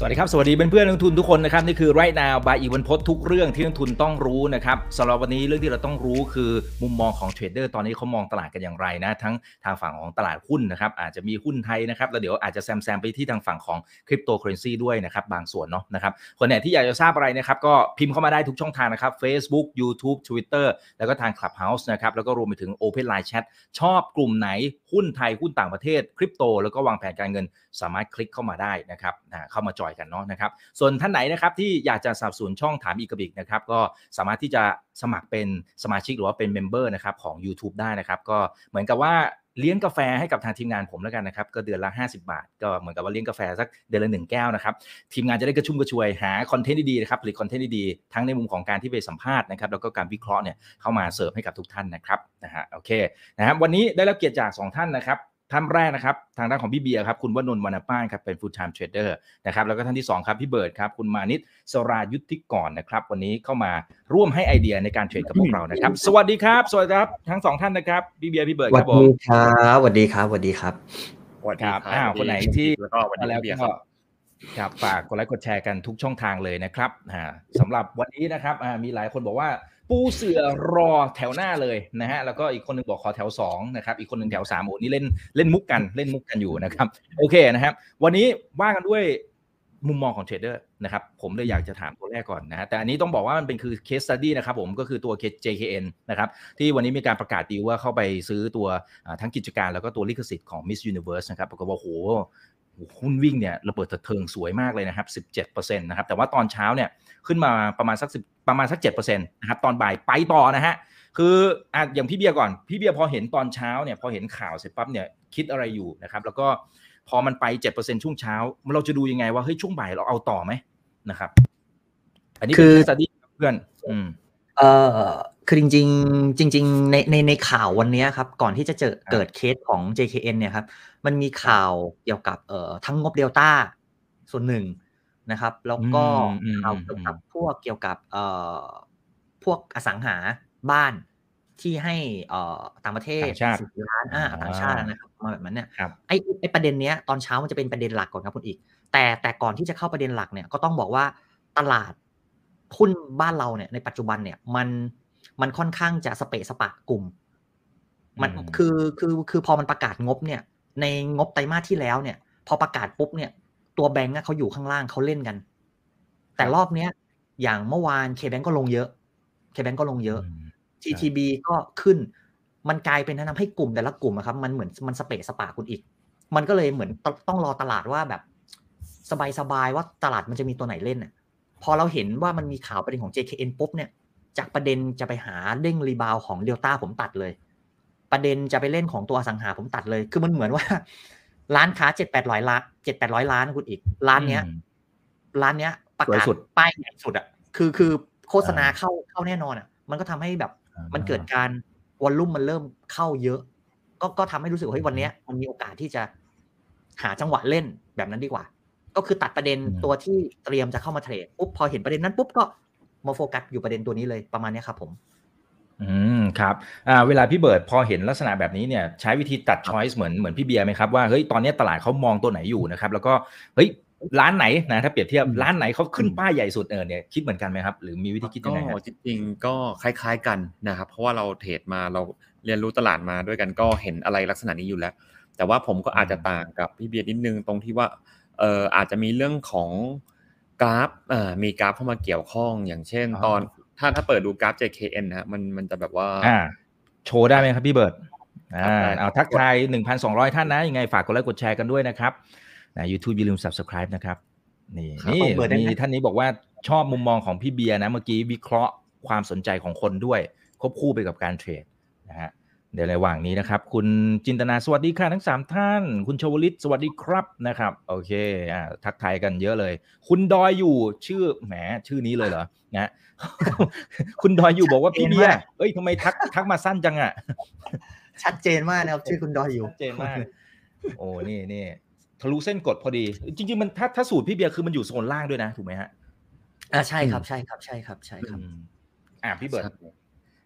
สวัสดีครับ สวัสดีเพื่อนๆนักลงทุนทุกคนนะครับนี่คือ Right Now by อีวันพศทุกเรื่องที่นักลงทุนต้องรู้นะครับสำหรับวันนี้เรื่องที่เราต้องรู้คือมุมมองของ trader ตอนนี้เขามองตลาดกันอย่างไรนะ ทั้งทางฝั่งของตลาดหุ้นนะครับอาจจะมีหุ้นไทยนะครับแล้วเดี๋ยวอาจจะแซมแซมไปที่ทางฝั่งของคริปโตเคอเรนซีด้วยนะครับบางส่วนเนาะนะครับคนไหนที่อยากจะทราบอะไรนะครับก็พิมพ์เข้ามาได้ทุกช่องทางนะครับ Facebook YouTube Twitter แล้วก็ทาง Clubhouse นะครับแล้วก็รวมไปถึง Open Line Chat ชอบกลุ่มไหนหุ้นไทยหุ้นต่างประเทศคริปโต แล้วก็วางแผนการเงินสามารถคลิกเข้ามาได้นะครับเข้ามาจอยกันเนาะนะครับส่วนท่านไหนนะครับที่อยากจะสนับสนุนช่องถามอีกกับอิกนะครับก็สามารถที่จะ สมัครเป็นสมาชิกหรือว่าเป็น member นะครับของ YouTube ได้นะครับก็เหมือนกับว่าเลี้ยงกาแฟให้กับทางทีมงานผมแล้วกันนะครับ ก็เดือนละ 50 บาท ก็เหมือนกับว่าเลี้ยงกาแฟสักเดือนละหนึ่งแก้วนะครับ ทีมงานจะได้กระชุ่มกระชวยหา content ดีๆนะครับผลิต content ดีๆ ทั้งในมุมของการที่ไปสัมภาษณ์นะครับ แล้วก็การวิเคราะห์เนี่ยเข้ามาเสิร์ฟให้กับทุกท่านนะครับนะฮะโอเคนะครับวันนี้ได้รับเกียรติจาก 2 ท่านนะครับ ท่านแรกนะครับ ทางด้านของพี่เบียร์ครับ คุณวนนท์วรรณป้านครับ เป็น full time trader นะครับ แล้วก็ท่านที่ 2 ครับ พี่เบิร์ดครับ คุณมานิตสรายุทธิกรนะครับ วันนี้เข้ามาร่วมให้ไอเดียในการ trade กับพวกเรานะครับ สวัสดีครับ สวัสดีครับ ทั้งสองท่านนะครับ พี่เบียร์ พี่เบิร์ดครับผมสวัสดีครับสวัสดีครับสวัสดีครับสวัสดีครับอ้าวคนไหนที่แล้วก็วันนี้เบียร์ครับครับฝากกดไลค์กดแชร์กันทุกช่องทางเลยนะครับสำหรับวันนี้นะครับมีหลายคนบอกว่า ปูเสือรอแถวหน้าเลยนะฮะแล้วก็อีกคนนึงบอกขอแถว2นะครับอีกคนนึงแถว3โอ้นี่เล่นเล่นมุกกันเล่นมุกกันอยู่นะครับโอเคนะครับ วันนี้ว่ากันด้วยมุมมองของ trader นะครับผมเลยอยากจะถามตัวแรกก่อนนะฮะแต่อันนี้ต้องบอกว่ามันเป็นคือ case study นะครับผมก็คือตัว JKN นะครับที่วันนี้มีการประกาศดีลว่าเข้าไปซื้อตัวทั้งกิจการแล้วก็ตัวลิขสิทธิ์ของ Miss Universe นะครับปรากฏว่าโห หุ้นวิ่งเนี่ยระเบิดเถิดเทิงสวยมากเลยนะครับ 17%นะครับ แต่ว่าตอนเช้าเนี่ยขึ้นมาประมาณสัก10ประมาณสัก7%นะครับตอนบ่ายไปต่อนะฮะคืออะอย่างพี่เบียร์ก่อน พี่เบียร์พอเห็นตอนเช้าเนี่ยพอเห็นข่าวเสร็จปั๊บเนี่ยคิดอะไรอยู่นะครับ แล้วก็พอมันไป 7%ช่วงเช้า เราจะดูยังไงว่าเฮ้ยช่วงบ่ายเราเอาต่อไหมนะครับ อันนี้คือสตี้เพื่อน อืมเออ คือจริงๆจริง ๆ ในในในข่าววันนี้ครับ ก่อนที่จะเจอเกิดเคสของ JKN เนี่ยครับ มันมีข่าวเกี่ยวกับเอ่อทั้งงบเดลต้าส่วนหนึ่งนะครับ แล้วก็ข่าวเกี่ยวกับพวกเกี่ยวกับเอ่อพวกอสังหาบ้านที่ให้เอ่อต่างประเทศสิบล้านอ่าต่างชาตินะครับมาแบบนั้นเนี่ยไอ้ไอ้ประเด็นเนี้ยตอนเช้ามันจะเป็นประเด็นหลักก่อนครับคุณอีก แต่แต่ก่อนที่จะเข้าประเด็นหลักเนี่ยก็ต้องบอกว่าตลาดหุ้นบ้านเราเนี่ยในปัจจุบันเนี่ยมัน มันค่อนข้างจะสเปะสปะกลุ่ม มันคือคือคือพอมันประกาศงบเนี่ย ในงบไตรมาสที่แล้วเนี่ย พอประกาศปุ๊บเนี่ย ตัวแบงก์เขาอยู่ข้างล่างเขาเล่นกัน แต่รอบเนี้ยอย่างเมื่อวานเคแบงก์ก็ลงเยอะเคแบงก์ก็ลงเยอะ GTB ก็ขึ้น มันกลายเป็นทำให้กลุ่มแต่ละกลุ่มครับ มันเหมือนมันสเปะสปาคุณอีก มันก็เลยเหมือนต้องรอตลาดว่าแบบ สบายๆว่าตลาดมันจะมีตัวไหนเล่นอะพอเราเห็นว่ามันมีข่าวประเด็นของ JKN ปุ๊บเนี่ย จากประเด็นจะไปหาเด้งรีบาวของเดลต้าผมตัดเลย ประเด็นจะไปเล่นของตัวสังหาผมตัดเลย คือมันเหมือนว่า ร้านค้าเจ็ดแปดร้อยล้านเจ็ดแปดร้อยล้านคุณอีก ร้านเนี้ย ร้านเนี้ย ประกาศป้ายใหญ่สุดอะคือคือโฆษณาเข้าเข้าแน่นอนอะ มันก็ทำให้แบบ มันเกิดการวอลลุ่มมันเริ่มเข้าเยอะ ก็ก็ทำให้รู้สึกว่าเฮ้ยวันนี้มันมีโอกาสที่จะหาจังหวะเล่นแบบนั้นดีกว่า ก็คือตัดประเด็นตัวที่เตรียมจะเข้ามา trade ปุ๊บพอเห็นประเด็นนั้นปุ๊บก็ มาโฟกัสอยู่ประเด็นตัวนี้เลยประมาณนี้ครับผม อืมครับอ่าเวลาพี่เบิร์ดพอเห็นลักษณะแบบนี้เนี่ย ใช้วิธีตัด choice เหมือนเหมือนพี่เบียร์ไหมครับว่าเฮ้ยตอนนี้ตลาดเขามองตัวไหนอยู่นะครับ แล้วก็เฮ้ยร้านไหนนะถ้าเปรียบเทียบร้านไหนเขาขึ้นป้ายใหญ่สุดเออเนี่ยคิดเหมือนกันไหมครับ หรือมีวิธีคิดยังไงก็จริงๆก็คล้าย ๆกันนะครับ เพราะว่าเรา trade มาเราเรียนรู้ตลาดมาด้วยกันก็เห็นอะไรลักษณะนี้อยู่แล้ว แต่ว่าผมก็อาจจะต่างกับพี่เบียร์นิดนึงตรงที่ว่าเอ่ออาจจะมีเรื่องของ กราฟเอ่อมีกราฟเข้ามาเกี่ยวข้องอย่างเช่น ตอนถ้าถ้าเปิดดูกราฟ JKN นะมันมันจะแบบว่าอ่า โชว์ได้ไหมครับพี่เบิร์ดอ่าเอาทักทายหนึ่งพันสองร้อยท่านนะ ยังไงฝากกดไลค์กดแชร์กันด้วยนะครับนะยูทูบอย่าลืม subscribe นะครับ นี่นี่มีท่านนี้บอกว่าชอบมุมมองของพี่เบียร์นะ เมื่อกี้วิเคราะห์ความสนใจของคนด้วย ควบคู่ไปกับการเทรดนะฮะ เดี๋ยวในระหว่างนี้นะครับ คุณจินตนาสวัสดีค่ะทั้งสามท่าน คุณชวลิตสวัสดีครับนะครับ โอเคอ่าทักทายกันเยอะเลย คุณดอยอยู่ชื่อแหมชื่อนี้เลยเหรอนะคุณดอยอยู่บอกว่าพี่เบียร์เอ้ยทำไมทักทักมาสั้นจังอะชัดเจนมากนะครับชื่อคุณดอยอยู่ชัดเจนมากโอ้นี่นี่ทะลุเส้นกดพอดี จริง ๆ มันถ้าถ้าสูตรพี่เบียร์คือมันอยู่โซนล่างด้วยนะถูกไหมฮะอ่าใช่ครับใช่ครับใช่ครับใช่ครับ อ่าพี่เบิร์ด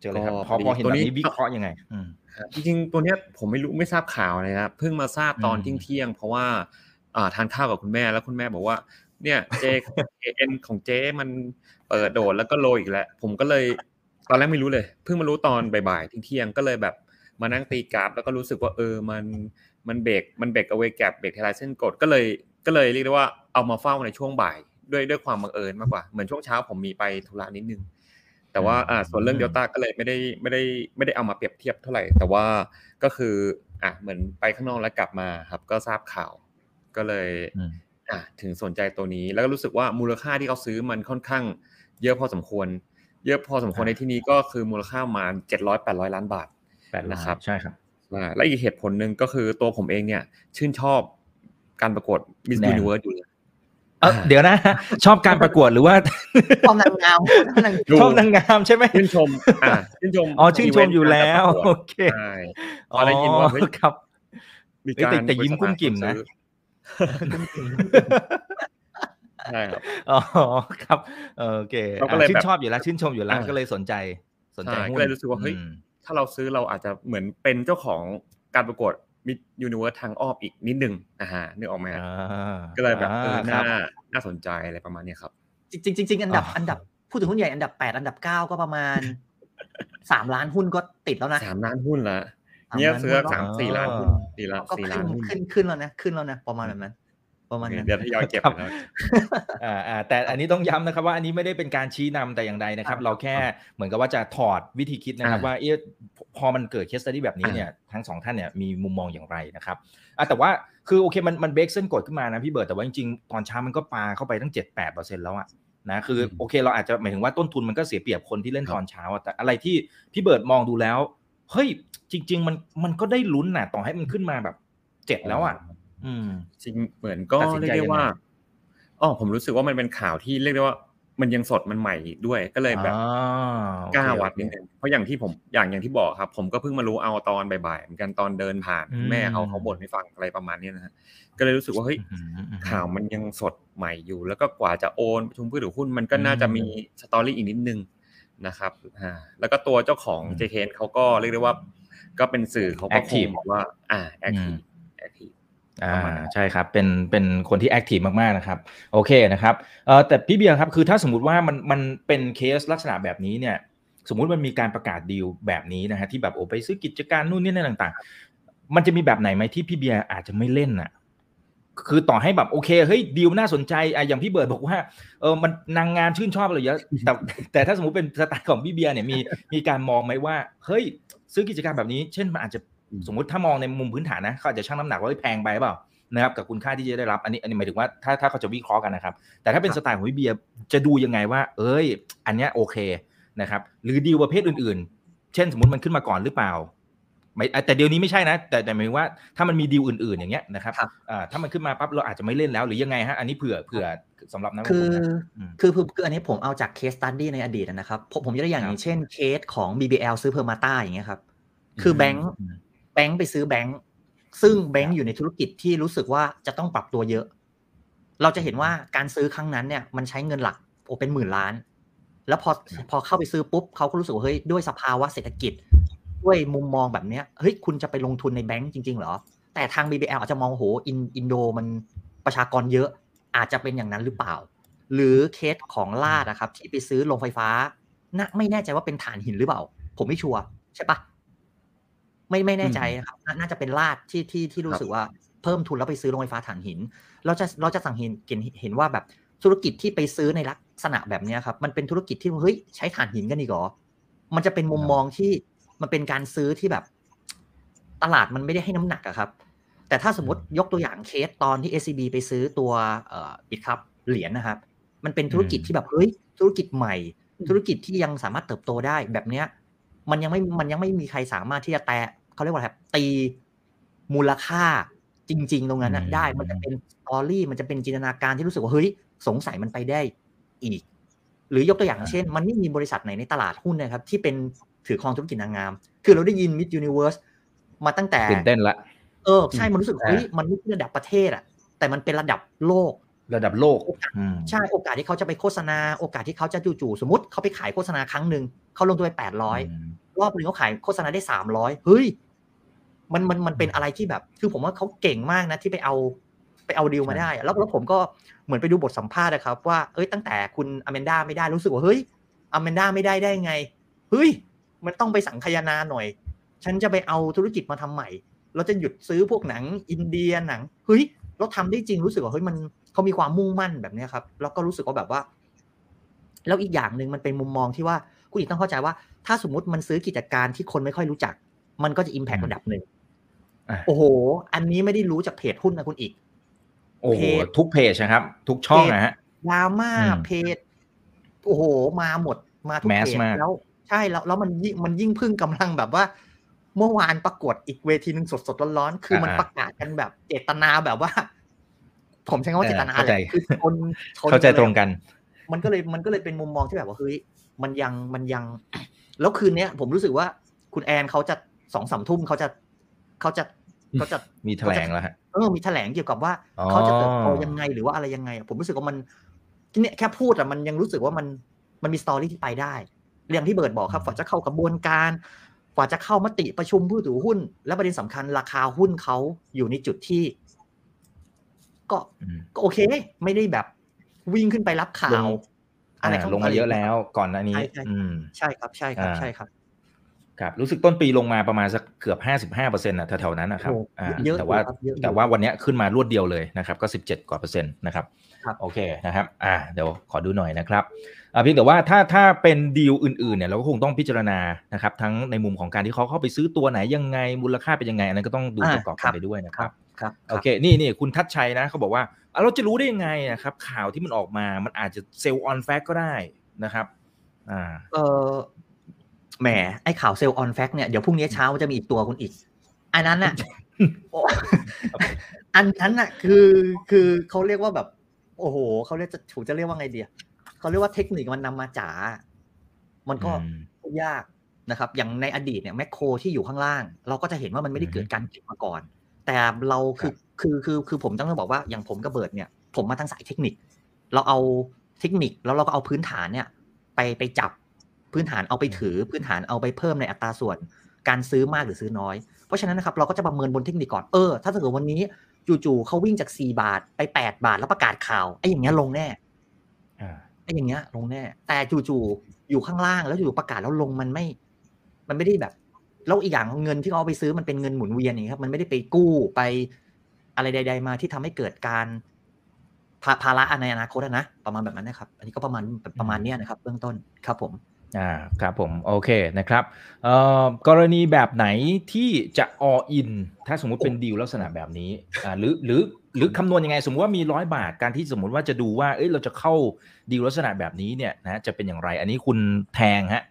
เจอเลยครับก็พอพอเห็นตัวแบบนี้นี้วิเคราะห์ยังไงอืมครับจริงๆตัวเนี้ยผมไม่รู้ไม่ทราบข่าวเลยนะครับเพิ่งมาทราบตอนอืมเที่ยงๆเพราะว่าอ่าทานข้าวกับคุณแม่แล้วคุณแม่บอกว่า เนี่ยเจเอ็นของเจ๊มันเปิดโดดแล้วก็โลอีกแล้วผมก็เลยตอนแรกไม่รู้เลย เพิ่งมารู้ตอนบ่ายๆเที่ยงๆก็เลยแบบมานั่งตีกราฟแล้วก็รู้สึกว่าเออมันมันเบรกมันเบรกเอาไว้แกลบเบรกเทลายเส้นกดก็เลยก็เลยเรียกได้ว่าเอามาเฝ้าในช่วงบ่ายด้วยด้วยความบังเอิญมากกว่า เหมือนช่วงเช้าผมมีไปธุระนิดนึง แต่ว่าอ่าส่วนเรื่องอืเดมลต้าก็เลยไม่ได้ไม่ได้ไม่ได้เอามาเปรียบเทียบเท่าไหร่ แต่ว่าก็คืออะเหมือนไปข้างนอกแล้วกลับมาครับ ก็ทราบข่าวก็เลยอืมอะถึงสนใจตัวนี้ แล้วก็รู้สึกว่ามูลค่าที่เขาซื้อมันค่อนข้าง เยอะพอสมควร เยอะพอสมควรอ่าในที่นี้ก็คือมูลค่าประมาณเจ็ดร้อยแปดร้อยล้านบาทแปดล้านะครับใช่ครับอ่าและอีกเหตุผลหนึ่งก็คือตัวผมเองเนี่ย ชื่นชอบการประกวดมิสแน่ยูนิเวิร์สอยู่เลย เออเดี๋ยวนะ ชอบการประกวดหรือว่าชอบนางงามชอบนางดูชอบนางงามใช่ไหมชื่นชมอ่าชื่นชมอ๋อชื่นชมอยู่แล้วอีเวนต์การประกวดโอเคใช่พอได้ยินว่าเฮ้ยครับมีเอ้ยการแต่แต่ยิ้มบริษัทกุ้มกิ่มนะซื้อใช่ครับอ๋อครับเออโอเคเราก็เลยอะชื่แบบนชอบอยู่แล้วชื่นชมอยู่แล้วอ่าก็เลยสนใจสนใจใช่หุ้นก็เลยรู้สึกว่าเฮ้ยอืมถ้าเราซื้อเราอาจจะเหมือนเป็นเจ้าของการประกวด Miss Universe ทางอ้อมอีกนิดนึงอ่าฮะนึกออกไหมฮะอ่าก็เลยแบบเออครัน่าบน่าสนใจอะไรประมาณเนี้ยครับ จริงๆจริงๆอันดับอ๋ออัอันดับพูดถึงหุ้นใหญ่อันดับแปดอันดับเก้าก็ประมาณสามล้านหุ้นก็ติดแล้วนะสามล้านหุ้นละสามเนี่ยล้านซื้อหุ้นสามอ๋อสี่ล้านหุ้นสี่ล้านก็สี่ขึ้ล้านนหุ้นขึ้นขึ้นแล้วนะขึ้นแล้วนะประมาณแบบนั้น ประมาณนั้นเดี๋ยวทยอยเก็บครับนะอ่าอ่าแต่อันนี้ต้องย้ำนะครับว่าอันนี้ไม่ได้เป็นการชี้นำแต่อย่างใดนะครับครับ เราแค่เหมือนกับว่าจะถอดวิธีคิดนะครับอ่าว่าเอ๊ะพอมันเกิด case study แบบนี้อ่าเนี่ยทั้งสองท่านเนี่ยมีมุมมองอย่างไรนะครับอะแต่ว่าคือโอเคมันมันเบรกเส้นกดขึ้นมานะพี่เบิร์ดแต่ว่าจริงๆตอนเช้ามันก็ปาเข้าไปตั้ง 7 8เปอร์เซ็นต์แล้วอะนะคืออมโอเคเราอาจจะหมายถึงว่าต้นทุนมันก็เสียเปรียบคนที่เล่นครับตอนเช้าอะแต่อะไรที่พี่เบิร์ดมองดูแล้วเฮ้ยจริง ๆ มันมันก็ได้ลุ้นน่ะต่อให้มันขึ้นมาแบบเจ็ดแล้วอะ อืมจริงเหมือนก็ตัดสินเรียใจกได้ว่ายังไงอ๋อผมรู้สึกว่ามันเป็นข่าวที่เรียกได้ว่า มันยังสดมันใหม่ด้วยก็เลยแบบอ่าโอเคกล้าวัดโอเคนิดนึงเพราะอย่างที่ผมอย่างอย่างที่บอกครับ ผมก็เพิ่งมารู้เอาตอนบ่ายๆเหมือนกันตอนเดินผ่านอืมแม่เขาเขาบ่นให้ฟังอะไรประมาณเนี้ยนะฮะก็เลยรู้สึกว่าเฮ้ยอืมอืมอืมข่าวมันยังสดใหม่อยู่ แล้วก็กว่าจะโอนประชุมผู้ถือหุ้นมันก็น่าจะมีสตอรี่อีกนิดนึงนะครับอ่าแล้วก็ตัวเจ้าของอืม JKN เขาก็เรียกได้ว่า ก็เป็นสื่อเขาก็คง Active บอกว่า อ่า active อืมแอคทีฟอ่าประมาณนั้นใช่ครับเป็นเป็นคนที่ active มากๆนะครับโอเคนะครับเอ่อแต่พี่เบียร์ครับคือถ้าสมมติว่ามันมันเป็นเคสลักษณะแบบนี้เนี่ยสมมุติมันมีการประกาศดีลแบบนี้นะฮะที่แบบโอ้ไปซื้อกิจการนู่นนี่นั่นต่าง ๆ มันจะมีแบบไหนไหมที่พี่เบียร์อาจจะไม่เล่นน่ะคือต่อให้แบบโอเคเฮ้ยดีลน่าสนใจอะอย่างพี่เบิร์ดบอกว่าเออมันนางงามชื่นชอบอะไรเยอะแต่แต่ถ้าสมมติเป็นสไตล์ของพี่เบียร์เนี่ยมีมีการมองไหมว่า เฮ้ยซื้อกิจการแบบนี้ เช่นมันอาจจะอืม สมมติถ้ามองในมุมพื้นฐานนะเขาอาจจะชั่งน้ำหนักว่าเฮ้ยแพงไปเปล่านะครับกับคุณค่าที่จะได้รับอันนี้อันนี้หมายถึงว่าถ้าถ้าเขาจะวิเคราะห์กันนะครับ แต่ถ้าเป็นสไตล์ของพี่เบียร์จะดูยังไงว่า เอ้ย อันเนี้ยโอเคนะครับ หรือดีลประเภทอื่นๆ เช่นสมมติมันขึ้นมาก่อนหรือเปล่าไม่อะแต่เดียวนี้ไม่ใช่นะ แต่แต่หมายถึงว่าถ้ามันมีดีลอื่นๆ อย่างเงี้ยนะครับครับอ่าถ้ามันขึ้นมาปั๊บเราอาจจะไม่เล่นแล้วหรือยังไงฮะอันนี้เผื่อเผื่อสำหรับนักลงทุนนะอืมคือคือคืออันนี้ผมเอาจาก case study ในอดีตนะครับ ผมผมจะได้อย่างครับอย่างเช่นเคสของ BBL ซื้อ Permata อย่างเงี้ยครับคือแบงค์อืม แบงค์ไปซื้อแบงค์ซึ่งแบงค์อยู่ในธุรกิจที่รู้สึกว่าจะต้องปรับตัวเยอะ เราจะเห็นว่าการซื้อครั้งนั้นเนี่ยมันใช้เงินหลักโอเป็นหมื่นล้าน แล้วพอพอเข้าไปซื้อปุ๊บเขาก็รู้สึกว่าเฮ้ยด้วยสภาวะเศรษฐกิจ ด้วยมุมมองแบบเนี้ยเฮ้ยคุณจะไปลงทุนในแบงค์จริงๆเหรอ แต่ทาง BBL อาจจะมองโหอินอินโดมันประชากรเยอะอาจจะเป็นอย่างนั้นหรือเปล่า หรือเคสของลาดนะครับที่ไปซื้อโรงไฟฟ้าน่าไม่แน่ใจว่าเป็นฐานหินหรือเปล่า ผมไม่ชัวร์ใช่ปะ ไม่ไม่แน่ใจนะครับนาน่าจะเป็นลาดที่ที่ที่รู้สึกว่าเพิ่มทุนแล้วไปซื้อโรงไฟฟ้าถ่านหิน เราจะเราจะสังเห็นเห็นเห็นว่าแบบธุรกิจที่ไปซื้อในลักษณะแบบเนี้ยครับ มันเป็นธุรกิจที่เฮ้ยใช้ถ่านหินกันอีกเหรอมันจะเป็นมุมมองที่มันเป็นการซื้อที่แบบ ตลาดมันไม่ได้ให้น้ำหนักอะครับ แต่ถ้าสมมติยกตัวอย่างเคสตอนที่ SCB ไปซื้อตัวเอ่อบิตครับเหรียญนะครับ มันเป็นธุรกิจที่แบบเฮ้ยธุรกิจใหม่ ธุรกิจที่ยังสามารถเติบโตได้แบบเนี้ย มันยังไม่มันยังไม่มีใครสามารถที่จะแตะ เขาเรียกว่าอะไรครับตีมูลค่าจริง ๆ ตรงนั้นนะอืมได้มันจะเป็นสตอรี่มันจะเป็นจินตนาการที่รู้สึกว่าเฮ้ยสงสัยมันไปได้อีก หรือยกตัวอย่างเช่น มันไม่มีบริษัทไหนในตลาดหุ้นนะครับที่เป็นถือครองธุรกิจนางงาม คือเราได้ยิน Miss Universe มาตั้งแต่ตื่นเต้นละเออใช่มันรู้สึกอ่าเฮ้ยมันไม่ใช่ระดับประเทศอะแต่มันเป็นระดับโลก ระดับโลกอืมใช่โอกาสที่เขาจะไปโฆษณา โอกาสที่เขาจะจู่ๆสมมติเขาไปขายโฆษณาครั้งหนึ่งเขาลงตัวไปแปดร้อยรอบนึงเขาขายโฆษณาได้สามร้อยเฮ้ยมันมันมันเป็นอะไรที่แบบ คือผมว่าเขาเก่งมากนะ ที่ไปเอาไปเอาดีลมาได้อะแล้วแล้วผมก็เหมือนไปดูบทสัมภาษณ์นะครับ ว่าเอ้ยตั้งแต่คุณอเมนดาไม่ได้รู้สึกว่าเฮ้ยอเมนดาไม่ได้ได้ไงเฮ้ยมันต้องไปสังคายนาหน่อย ฉันจะไปเอาธุรกิจมาทำใหม่ เราจะหยุดซื้อพวกหนังอินเดียหนังเฮ้ยเราทำได้จริงรู้สึกว่าเฮ้ยมัน เขามีความมุ่งมั่นแบบเนี้ยครับ แล้วก็รู้สึกว่าแบบว่า แล้วอีกอย่างหนึ่งมันเป็นมุมมองที่ว่าคุณอีกต้องเข้าใจว่า ถ้าสมมติมันซื้อกิจการที่คนไม่ค่อยรู้จัก มันก็จะอิมแพกอืมระดับหนึ่งอะโอ้โห อันนี้ไม่ได้รู้จากเพจหุ้นนะคุณอีก โอ้โหเพจทุกเพจนะครับ ทุกช่องนะฮะดราม่าอืมเพจ โอ้โห มาหมดมาทุกแมสเพจมากแล้วใช่แล้วแล้วมันยิ่งมันยิ่งพึ่งกำลังแบบว่า เมื่อวานประกวดอีกเวทีหนึ่งสดๆร้อนๆคือมันประกาศกันแบบเจตนาแบบว่า ผมใช้คำว่าเจตนาเข้าแหใจละคือชนชนเข้าใจลยตรงกัน มันก็เลยมันก็เลยเป็นมุมมองที่แบบว่าเฮ้ยมันยังมันยัง แล้วคืนเนี้ย ผมรู้สึกว่าคุณแอนเขาจะสองสามทุ่มเขาจะเขาจะเขาจะมีแถลงแล้วฮะเออมีแถลงเกี่ยวกับว่าอ๋อเขาจะเติบโตยังไงหรือว่าอะไรยังไงอะผมรู้สึกว่ามันเนี่ยแค่พูดอะมันยังรู้สึกว่ามันมันมีสตอรี่ที่ไปได้เรื่องที่เบิร์ดบอกครับกว่าจะเข้ากระบวนการกว่าจะเข้ามติประชุมผู้ถือหุ้น และประเด็นสำคัญราคาหุ้นเขาอยู่ในจุดที่ ก็อืมก็โอเค ไม่ได้แบบวิ่งขึ้นไปรับข่าลวงอะไรอ่าข้างลงมาเยอะแล้วก่อนหน้านี้ใช่ใช่อืมใช่ครับใช่ครับอ่าใช่ครับครับรู้สึกต้นปีลงมาประมาณสักเกือบห้าสิบห้าเปอร์เซ็นต์ะแถวๆนั้นนะครับโอ้อ่าเยอะแต่ว่าอยู่ครับเยอะอยู่แต่ว่าวันเนี้ยขึ้นมารวดเดียวเลยนะครับ ก็สิบเจ็ดกว่าเปอร์เซ็นต์นะครับครับโอเคนะครับ อ่าเดี๋ยวขอดูหน่อยนะครับอ่าเพียงแต่ว่าถ้าถ้าเป็นดีลอื่นๆเนี่ยเราก็คงต้องพิจารณานะครับ ทั้งในมุมของการที่เขาเข้าไปซื้อตัวไหนยังไงมูลค่าเป็นยังไงอันนั้นก็ต้องดูประกอบกันไปด้วยนะครับ ครับโอเคนี่นี่คุณทัชชัยนะเขาบอกว่าอะเราจะรู้ได้ยังไงนะครับข่าวที่มันออกมามันอาจจะ sell on fact ก็ได้นะครับอ่าเออแหมไอ้ข่าว sell on fact เนี่ยเดี๋ยวพรุ่งนี้เช้าจะมีอีกตัวคุณอีก อันนั้นน่ะโอ้อันนั้นน่ะ คือคือเขาเรียกว่าแบบ โอ้โหเขาเรียกจะถูกจะเรียกว่าไงเดียเขาเรียกว่าเทคนิคมันนำมาจ๋ามันก็อืมยากนะครับ อย่างในอดีตเนี่ยแมคโครที่อยู่ข้างล่าง เราก็จะเห็นว่ามันไม่ได้เกิดการเก็บมาก่อน แต่เราคือคือคือคือผมต้องบอกว่าอย่างผมกับเบิร์ดเนี่ยผมมาทางสายเทคนิค เราเอาเทคนิคแล้วเราก็เอาพื้นฐานเนี่ย ไปไปจับพื้นฐานเอาไปถือพื้นฐานเอาไปเพิ่มในอัตราส่วน การซื้อมากหรือซื้อน้อย เพราะฉะนั้นนะครับเราก็จะประเมินบนเทคนิคก่อนเออถ้าสมมติวันนี้จู่ๆเขาวิ่งจาก 4 บาทไป 8 บาทแล้วประกาศข่าวไอ้อย่างเงี้ยลงแน่อ่าไอ้อย่างเงี้ยลงแน่ แต่จู่ๆอยู่ข้างล่างแล้วอยู่ประกาศแล้วลงมันไม่ มันไม่ได้แบบ แล้วอีกอย่างเงินที่เขาเอาไปซื้อมันเป็นเงินหมุนเวียนอย่ครับ มันไม่ได้ไปกู้ไปอะไรใด ๆ มาที่ทำให้เกิดการภาภาระในอนาคตนะประมาณแบบนั้นนะครับ อันนี้ก็ประมาณประมาณนี้นะครับ เบื้องต้นครับผมอ่าครับผมโอเคนะครับเอ่อกรณีแบบไหนที่จะ all in ถ้าสมมุติเป็นดีลลักษณะแบบนี้อ่าหรือหรือหรือคำนวณยังไงสมมติว่ามีร้อยบาทการที่สมมติว่าจะดูว่าเอ้ยเราจะเข้าดีลลักษณะแบบนี้เนี่ยนะจะเป็นอย่างไร อันนี้คุณแทงฮะ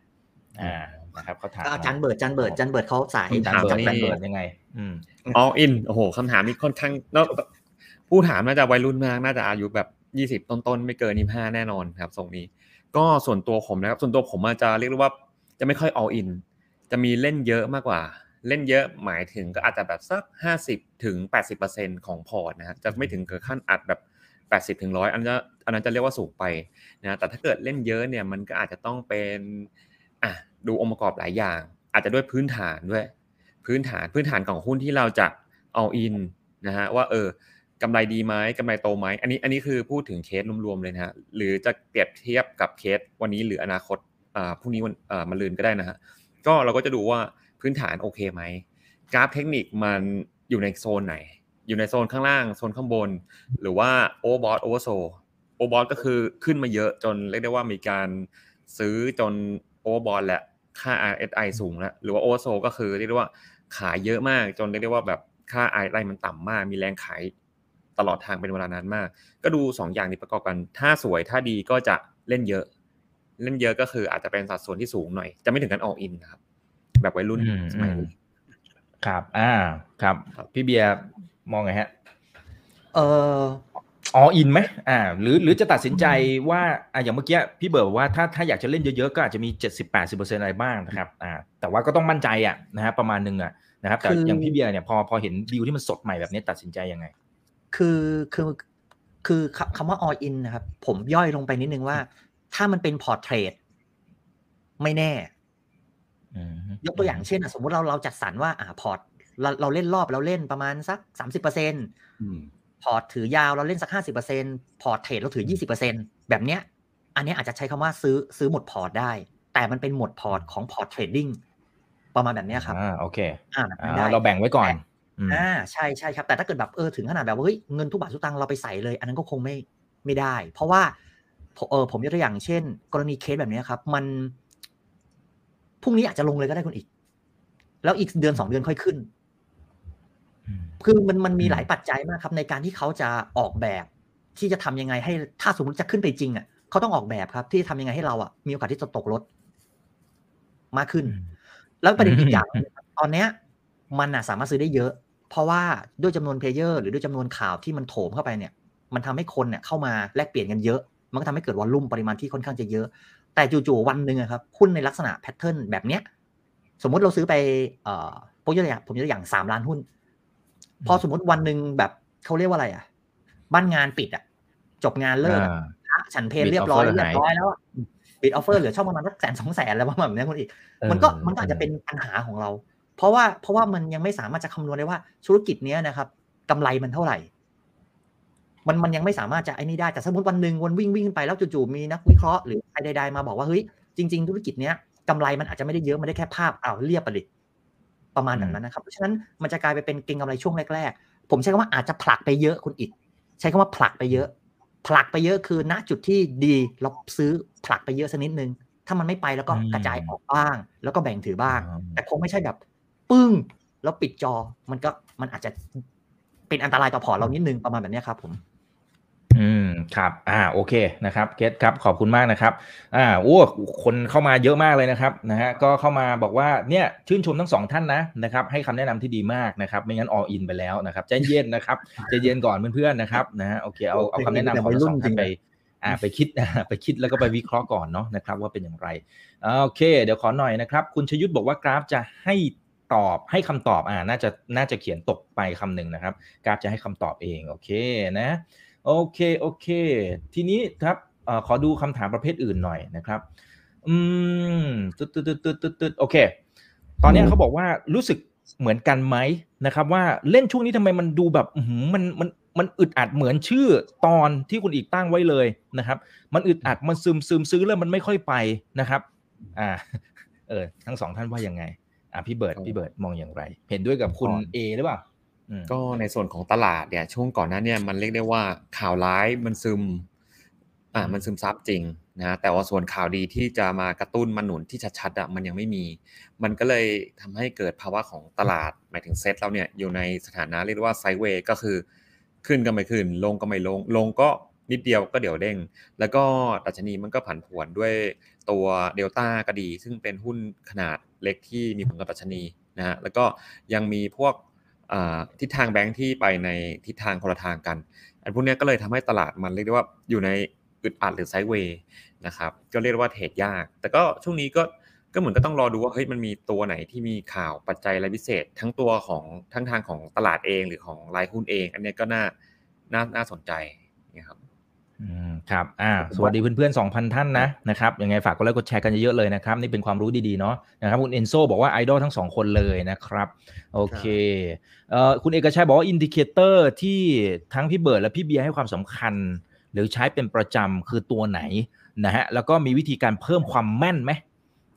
อ่า นะครับเขาถามอาจารย์เบิร์ดอาจารย์เบิร์ดอาจารย์เบิร์ดเขาสายอาจารย์เบิร์ดนี่อาจารย์เบิร์ดยังไง อืม all in โอ้โหคำถามนี้ค่อนข้างเนอะผู้ถามน่าจะวัยรุ่นมากน่าจะอายุแบบยี่สิบต้นๆ ไม่เกินยี่ห้าแน่นอนครับทรงนี้ ก็ส่วนตัวผมนะครับ ส่วนตัวผมอาจจะเรียกได้ว่าจะไม่ค่อย all in จะมีเล่นเยอะมากกว่า เล่นเยอะหมายถึงก็อาจจะแบบสักห้าสิบถึงแปดสิบเปอร์เซ็นของพอร์ตนะฮะจะไม่ถึงเกิดขั้นอัดแบบแปดสิบถึงร้อยอันนั้นจะอันนั้นจะเรียกว่าสูงไปนะแต่ถ้าเกิดเล่นเยอะเนี่ยมันก็อาจจะต้องเป็นอะ ดูองค์ประกอบหลายอย่าง อาจจะด้วยพื้นฐานด้วย พื้นฐานพื้นฐานของหุ้นที่เราจะเอาอินนะฮะว่าเออกำไรดีไหมกำไรโตไหมอันนี้อันนี้คือพูดถึงเคสรวมๆเลยนะฮะหรือจะเปรียบเทียบกับเคสวันนี้หรืออนาคตอ่าพรุ่งนี้วันอ่ามันลืนก็ได้นะฮะก็เราก็จะดูว่าพื้นฐานโอเคไหมกราฟเทคนิคมันอยู่ในโซนไหน อยู่ในโซนข้างล่างโซนข้างบน หรือว่า overbought oversold overbought ก็คือขึ้นมาเยอะจนเรียกได้ว่ามีการซื้อจน overbought แหละ ค่า RSI สูงแล้วหรือว่า oversold ก็คือเรียกได้ว่าขายเยอะมากจนเรียกได้ว่าแบบค่า RSI มันต่ำมาก มีแรงขายตลอดทางเป็นเวลานานมาก ก็ดู 2 อย่างนี้ประกอบกัน ถ้าสวยถ้าดีก็จะเล่นเยอะ เล่นเยอะก็คืออาจจะเป็นสัดส่วนที่สูงหน่อย จะไม่ถึงกับ all in นะครับ แบบวัยรุ่นอืมสมัยอืมนี้ครับ อ่าครับครับ พี่เบียร์มองไงฮะ เออ ออินไหมอ่า หรือหรือจะตัดสินใจว่าอ่าอย่างเมื่อกี้พี่เบิร์ดบอกว่าถ้าถ้าอยากจะเล่นเยอะๆ ก็อาจจะมีเจ็ดสิบแปดสิบเปอร์เซ็นอะไรบ้างนะครับอ่าแต่ว่าก็ต้องมั่นใจอะนะฮะประมาณหนึงอะนะครับแต่คือออย่างพี่เบียร์เนี่ยพอพอเห็นดีลที่มันสดใหม่แบบนี้ตัดสินใจยังไง คือคือคือคำคำว่า all in นะครับ ผมย่อยลงไปนิดนึงว่า ถ้ามันเป็นพอร์ตเทรดไม่แน่อืมยกตัวอย่างเช่นอะสมมติเราเราจัดสรรว่าอ่าพอร์ตเราเราเล่นรอบเราเล่นประมาณสักสามสิบเปอร์เซ็นอืม พอร์ตถือยาวเราเล่นสักห้าสิบเปอร์เซ็นพอร์ตเทรดเราถือยี่สิบเปอร์เซ็นแบบเนี้ย อันเนี้ยอาจจะใช้คำว่าซื้อซื้อหมดพอร์ตได้ แต่มันเป็นหมดพอร์ตของพอร์ต trading ประมาณแบบเนี้ยครับอ่าโอเคอ่าแบบอ่านั้นได้เราแบ่งไว้ก่อนอืมอ่าใช่ใช่ครับ แต่ถ้าเกิดแบบเออถึงขนาดแบบว่าเฮ้ยเงินทุกบาททุกตังค์เราไปใส่เลย อันนั้นก็คงไม่ไม่ได้ เพราะว่าเออผมยกตัวอย่างเช่น กรณีเคสแบบเนี้ยครับ มันพรุ่งนี้อาจจะลงเลยก็ได้คุณอีก แล้วอีกเดือนสองเดือนค่อยขึ้นอืม คือมันมันมีอืมหลายปัจจัยมากครับ ในการที่เขาจะออกแบบที่จะทำยังไงให้ถ้าสมมติจะขึ้นไปจริงอะเขาต้องออกแบบครับ ที่จะทำยังไงให้เราอะมีโอกาสที่จะตกรถมากขึ้น แล้วประเด็นอีกอย่างหนึ่งนะครับตอนเนี้ย มันอะสามารถซื้อได้เยอะ เพราะว่าด้วยจำนวน player หรือด้วยจำนวนข่าวที่มันโถมเข้าไปเนี่ย มันทำให้คนเนี่ยเข้ามาแลกเปลี่ยนกันเยอะ มันก็ทำให้เกิด volume ปริมาณที่ค่อนข้างจะเยอะ แต่จู่ๆวันหนึ่งอะครับหุ้นในลักษณะ pattern แบบเนี้ย สมมุติเราซื้อไปเอ่อผมยกตัวอย่างผมยกตัวอย่างสามล้านหุ้น พอสมมติวันหนึ่งแบบเขาเรียกว่าอะไร อะ บ้านงานปิดอะ จบงานเลิกอะอ่าพระฉันเพล Bid เรียบร้อย offer เรียบร้อยแล้ว bid offer เหลือช่องประมาณสักแสนสองแสนแล้วประมาณแบบนี้คุณอีก มันก็มันก็อาจจะเป็นปัญหาของเรา เพราะว่าเพราะว่ามันยังไม่สามารถจะคำนวณได้ว่าธุรกิจเนี้ยนะครับกำไรมันเท่าไหร่ มันมันยังไม่สามารถจะไอ้นี่ได้แต่สมมติวันหนึ่งวันวิ่งวิ่งไปแล้วจู่ๆมีนักวิเคราะห์หรือใครใดๆมาบอกว่าเฮ้ยจริง ๆ ธุรกิจเนี้ยกำไรมันอาจจะไม่ได้เยอะมันได้แค่ภาพอ้าวเรียบไปเลย ประมาณแบบนั้นนะครับ เพราะฉะนั้นมันจะกลายไปเป็นเก็งกำไรช่วงแรกๆ ผมใช้คำว่าอาจจะผลักไปเยอะคุณอิดใช้คำว่าผลักไปเยอะ ผลักไปเยอะคือณจุดที่ดีเราซื้อผลักไปเยอะสักนิดนึง ถ้ามันไม่ไปแล้วก็อืมกระจายออกบ้าง แล้วก็แบ่งถือบ้างอ่าแต่คงไม่ใช่แบบปึ้งแล้วปิดจอมันก็มันอาจจะเป็นอันตรายต่อพอร์ตเรานิดนึงประมาณแบบเนี้ยครับผมอืม ครับ อ่า โอเค นะครับ เกตครับ ขอบคุณมากนะครับ อ่า โอ้ คนเข้ามาเยอะมากเลยนะครับ นะฮะ ก็เข้ามาบอกว่า เนี่ย ชื่นชมทั้งสองท่านนะ นะครับ ให้คำแนะนำที่ดีมากนะครับ ไม่งั้นออินไปแล้วนะครับ ใจเย็นนะครับ ใจเย็นก่อนเพื่อนๆ นะครับ นะฮะ โอเค เอา เอาคำแนะนำของทั้งสองท่านไปอ่าไปคิดไปคิดแล้วก็ไปวิเคราะห์ก่อนเนาะนะครับว่าเป็นอย่างไรอ่าโอเค เดี๋ยวขอหน่อยนะครับ คุณชยุทธบอกว่ากราฟจะให้ตอบให้คำตอบอ่าน่าจะน่าจะเขียนตกไปคำหนึ่งนะครับ กราฟจะให้คำตอบเองโอเคนะ โอเคโอเค ทีนี้ครับเอ่อขอดูคำถามประเภทอื่นหน่อยนะครับ อืมตึ๊ดตึ๊ดตึ๊ดตึ๊ดตึ๊ดตึ๊ดโอเค ตอนเนี้ยเขาบอกว่ารู้สึกเหมือนกันไหมนะครับ ว่าเล่นช่วงนี้ทำไมมันดูแบบอื้อหือมันมันมันอึดอัดเหมือนชื่อตอนที่คุณอีกตั้งไว้เลยนะครับ มันอึดอัดมันซึมซึมซื้อแล้วมันไม่ค่อยไปนะครับ อ่า เออทั้งสองท่านว่ายังไง อ่าพี่เบิร์ดพี่เบิร์ดมองอย่างไร เห็นด้วยกับคุณก่อนเอหรือเปล่าอืม ก็ในส่วนของตลาดเนี่ยช่วงก่อนหน้าเนี่ยมันเรียกได้ว่าข่าวร้ายมันซึมอ่ามันซึมซับจริงนะแต่ว่าส่วนข่าวดีที่จะมากระตุ้นมาหนุนที่ชัดๆอะมันยังไม่มี มันก็เลยทำให้เกิดภาวะของตลาดหมายถึงเซ็ตเราเนี่ยอยู่ในสถานะเรียกได้ว่า sideway ก็คือขึ้นก็ไม่ขึ้น ลงก็ไม่ลง ลงก็นิดเดียวก็เดี๋ยวเด้ง แล้วก็ดัชนีมันก็ผันผวนด้วยตัวเดลต้าก็ดี ซึ่งเป็นหุ้นขนาดเล็กที่มีผลกับดัชนีนะฮะแล้วก็ยังมีพวกอ่า ทิศทางแบงค์ที่ไปในทิศทางคนละทางกัน อันพวกนี้ก็เลยทำให้ตลาดมันเรียกได้ว่าอยู่ในอึดอัดหรือ sidewayนะครับก็เรียกว่าเทรดยาก แต่ก็ช่วงนี้ก็ก็เหมือนก็ต้องรอดูว่าเฮ้ยมันมีตัวไหนที่มีข่าวปัจจัยอะไรพิเศษ ทั้งตัวของทั้งทางของตลาดเองหรือของรายหุ้นเอง อันนี้ก็น่าน่าน่าสนใจนะครับ ครับอ่าสวัสดีเพื่อนๆ2,000ท่านนะนะครับยังไงฝากกดไลค์กดแชร์กันเยอะๆเลยนะครับ นี่เป็นความรู้ดีๆเนาะนะครับคุณเอนโซบอกว่าไอดอลทั้งสองคนเลยนะครับ โอเคเอ่อคุณเอกชัยบอกว่าอินดิเคเตอร์ที่ทั้งพี่เบิร์ดและพี่เบียร์ให้ความสำคัญ หรือใช้เป็นประจำคือตัวไหนนะฮะแล้วก็มีวิธีการเพิ่มความแม่นไหม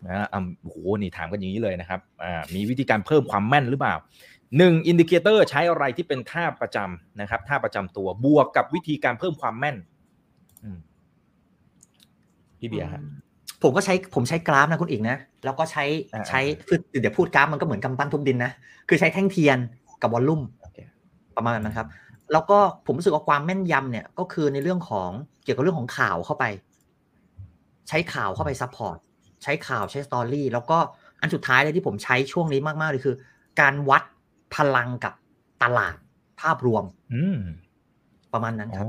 นะอ่าโอ้โหนี่ถามกันอย่างนี้เลยนะครับอ่ามีวิธีการเพิ่มความแม่นหรือเปล่าหนึ่งอินดิเคเตอร์ใช้อะไรที่เป็นท่าประจำนะครับท่าประจำตัวบวกกับวิธีการเพิ่มความแม่นอืม พี่เบียร์ฮะผมก็ใช้ผมใช้กราฟนะคุณอีกนะ แล้วก็ใช้อ่าใช้คือเดี๋ยวพูดกราฟมันก็เหมือนกำปั้นทุบดินนะ คือใช้แท่งเทียนกับวอลลุ่มโอเคประมาณนั้นนะครับ แล้วก็ผมรู้สึกว่าความแม่นยำเนี่ยก็คือในเรื่องของเกี่ยวกับเรื่องของข่าวเข้าไป ใช้ข่าวเข้าไป support ใช้ข่าวใช้ story แล้วก็อันสุดท้ายเลยที่ผมใช้ช่วงนี้มากๆเลยคือ การวัดพลังกับตลาดภาพรวม อืมประมาณนั้นครับอ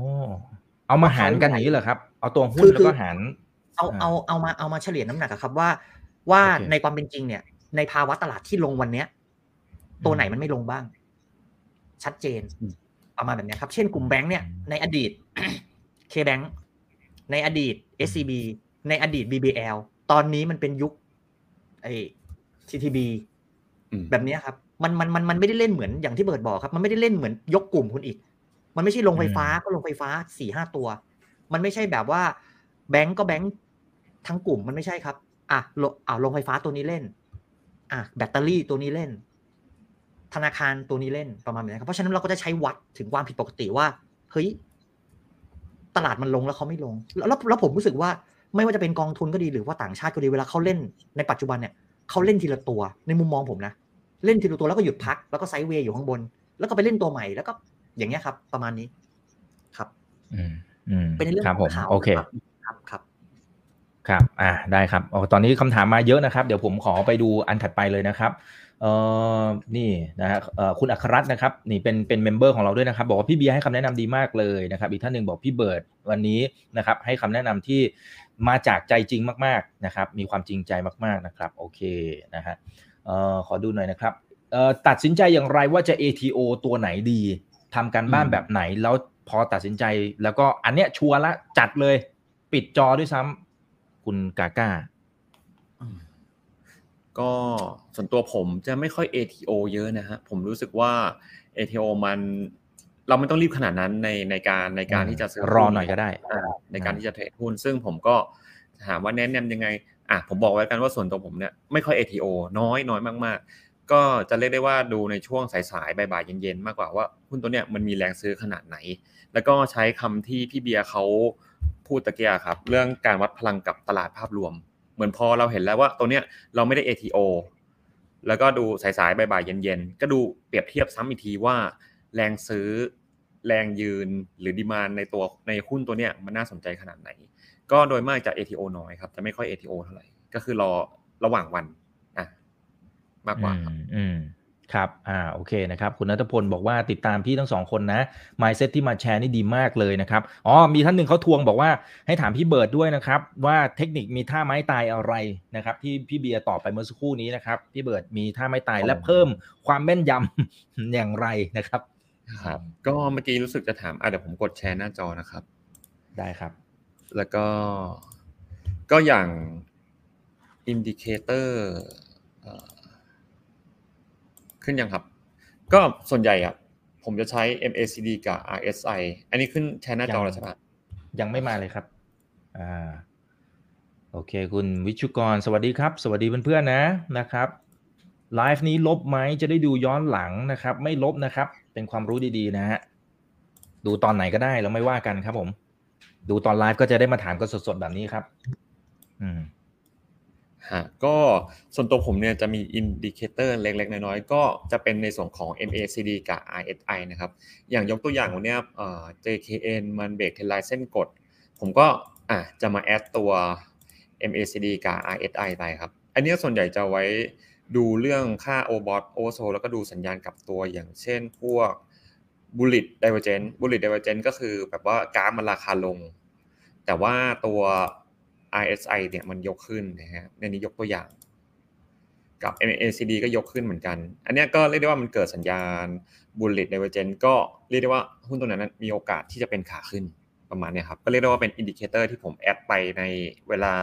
เอามาหารกันอย่างนี้เหรอครับ เอาตัวหุ้คืนอแล้วคืก็อหารเอาอ่าเอาเอามาเอามาเฉลี่ยน้ำหนักอะครับว่า ว่าโอเคในความเป็นจริงเนี่ย ในภาวะตลาดที่ลงวันเนี้ย ตัวไหนมันไม่ลงบ้าง ชัดเจนอืมประมาณแบบเนี้ยครับ เช่นกลุ่มแบงค์เนี่ยในอดีตเคแบงในอดีต SCB ในอดีต BBL ตอนนี้มันเป็นยุคไอ้ TTB อืมแบบเนี้ยครับ มันมันมันมันไม่ได้เล่นเหมือนอย่างที่เบิร์ดบอกครับ มันไม่ได้เล่นเหมือนยกกลุ่มคุณอีก มันไม่ใช่ลงไฟฟ้าก็ลงไฟฟ้าสี่ห้าตัว มันไม่ใช่แบบว่า แบงก์ก็แบงก์ทั้งกลุ่มมันไม่ใช่ครับ อะลงอะลงไฟฟ้าตัวนี้เล่น อะแบตเตอรี่ตัวนี้เล่น ธนาคารตัวนี้เล่นประมาณนี้ครับเพราะฉะนั้นเราก็จะใช้วัดถึงความผิดปกติว่าเฮ้ยตลาดมันลงแล้วเขาไม่ลง แล้วแล้วแล้วผมรู้สึกว่าไม่ว่าจะเป็นกองทุนก็ดีหรือว่าต่างชาติก็ดีเวลาเขาเล่นในปัจจุบันเนี่ยเขาเล่นทีละตัวในมุมมองผมนะ เล่นทีละตัวแล้วก็หยุดพักแล้วก็ไซด์เวย์อยู่ข้างบน แล้วก็ไปเล่นตัวใหม่แล้วก็ อย่างเงี้ยครับ ประมาณนี้ครับ อืมอืมเป็นในเรื่องครับขผองมข่าวโอเคครับครับครับ อ่า ได้ครับอ๋อตอนนี้คำถามมาเยอะนะครับ เดี๋ยวผมขอไปดูอันถัดไปเลยนะครับ เอ่อ นี่นะฮะเอ่อคุณอัครรัตน์นะครับ นี่เป็น เป็น member ของเราด้วยนะครับ บอกว่าพี่เบียร์ให้คำแนะนำดีมากเลยนะครับ อีกท่านหนึ่งบอกพี่เบิร์ดวันนี้นะครับ ให้คำแนะนำที่มาจากใจจริงมาก ๆ นะครับ มีความจริงใจมาก ๆ นะครับ โอเค นะฮะ เอ่อ ขอดูหน่อยนะครับ เอ่อ ตัดสินใจอย่างไรว่าจะ ATO ตัวไหนดี ทำการบ้านอืมแบบไหน แล้วพอตัดสินใจ แล้วก็อันเนี้ยชัวร์ละจัดเลย ปิดจอด้วยซ้ำคุณกาก้าก็ส่วนตัวผมจะไม่ค่อย ATO เยอะนะฮะผมรู้สึกว่า ATO มันเราไม่ต้องรีบขนาดนั้นในในการในการที่จะซื้อรอหน่อยก็ได้อ่าในการที่จะเทรดหุ้น ซึ่งผมก็ถามว่าแนะนำยังไงอะผมบอกไว้กันว่าส่วนตัวผมเนี่ยไม่ค่อย ATO น้อยน้อยมาก ๆ ก็จะเรียกได้ว่าดูในช่วงสายๆบ่ายๆเย็นๆมากกว่าว่าหุ้นตัวเนี้ยมันมีแรงซื้อขนาดไหน แล้วก็ใช้คำที่พี่เบียร์เขาพูดตะเกียครับ เรื่องการวัดพลังกับตลาดภาพรวม เหมือนพอเราเห็นแล้วว่าตัวเนี้ยเราไม่ได้ ATO แล้วก็ดูสายๆบ่ายๆเย็นๆก็ดูเปรียบเทียบซ้ำอีกทีว่า แรงซื้อ แรงยืนหรือดีมานในตัวในหุ้นตัวเนี้ยมันน่าสนใจขนาดไหน ก็โดยมากจะ ATO น้อยครับจะไม่ค่อย ATO เท่าไหร่ก็คือรอระหว่างวัน มากกว่าครับอืมอืมครับ อ่า โอเคนะครับ คุณนัทพลบอกว่าติดตามพี่ทั้งสองคนนะ mindset ที่มาแชร์นี่ดีมากเลยนะครับ อ๋อ มีท่านหนึ่งเขาทวงบอกว่าให้ถามพี่เบิร์ดด้วยนะครับ ว่าเทคนิคมีท่าไม้ตายอะไรนะครับ ที่พี่เบียร์ตอบไปเมื่อสักครู่นี้นะครับ พี่เบิร์ดมีท่าไม้ตายและเพิ่มความแม่นยำอย่างไรนะครับ ครับ ก็เมื่อกี้รู้สึกจะถามอะเดี๋ยวผมกดแชร์หน้าจอนะครับ ได้ครับ แล้วก็ ก็อย่างอินดิเคเตอร์ ขึ้นยังครับ ก็ส่วนใหญ่อะผมจะใช้ MACD กับ RSI อันนี้ขึ้นแชร์หน้าจอแล้วใช่ไหมครับยังไม่มาเลยครับ อ่า โอเค คุณวิชุกร สวัสดีครับ สวัสดีเพื่อนๆนะนะครับไลฟ์นี้ลบไหมจะได้ดูย้อนหลังนะครับ ไม่ลบนะครับ เป็นความรู้ดีๆนะฮะดูตอนไหนก็ได้แล้วไม่ว่ากันครับผม ดูตอนไลฟ์ก็จะได้มาถามกันสดๆแบบนี้ครับ อืม ฮะก็ส่วนตัวผมเนี่ยจะมีอินดิเคเตอร์เล็กๆ น้อยๆ ก็จะเป็นในส่วนของ MACD กับ RSI นะครับ อย่างยกตัวอย่างวันนี้ JKN มันเบรก trend line เส้นกด ผมก็อะจะมาแอดตัว MACD กับ RSI ไปครับ อันนี้ส่วนใหญ่จะไว้ดูเรื่องค่า OBOT OSO แล้วก็ดูสัญญาณกลับตัวอย่างเช่นพวก Bullish Divergence Bullish Divergence ก็คือแบบว่ากราฟมันราคาลง แต่ว่าตัว RSI เนี่ยมันยกขึ้นนะฮะในนี้ยกตัวอย่าง กับ MACD ก็ยกขึ้นเหมือนกัน อันนี้ก็เรียกได้ว่ามันเกิดสัญญาณ bullish divergence ก็เรียกได้ว่าหุ้นตัวนั้นมีโอกาสที่จะเป็นขาขึ้นประมาณเนี้ยครับ ก็เรียกได้ว่าเป็นอินดิเคเตอร์ที่ผม add ไปในเวลา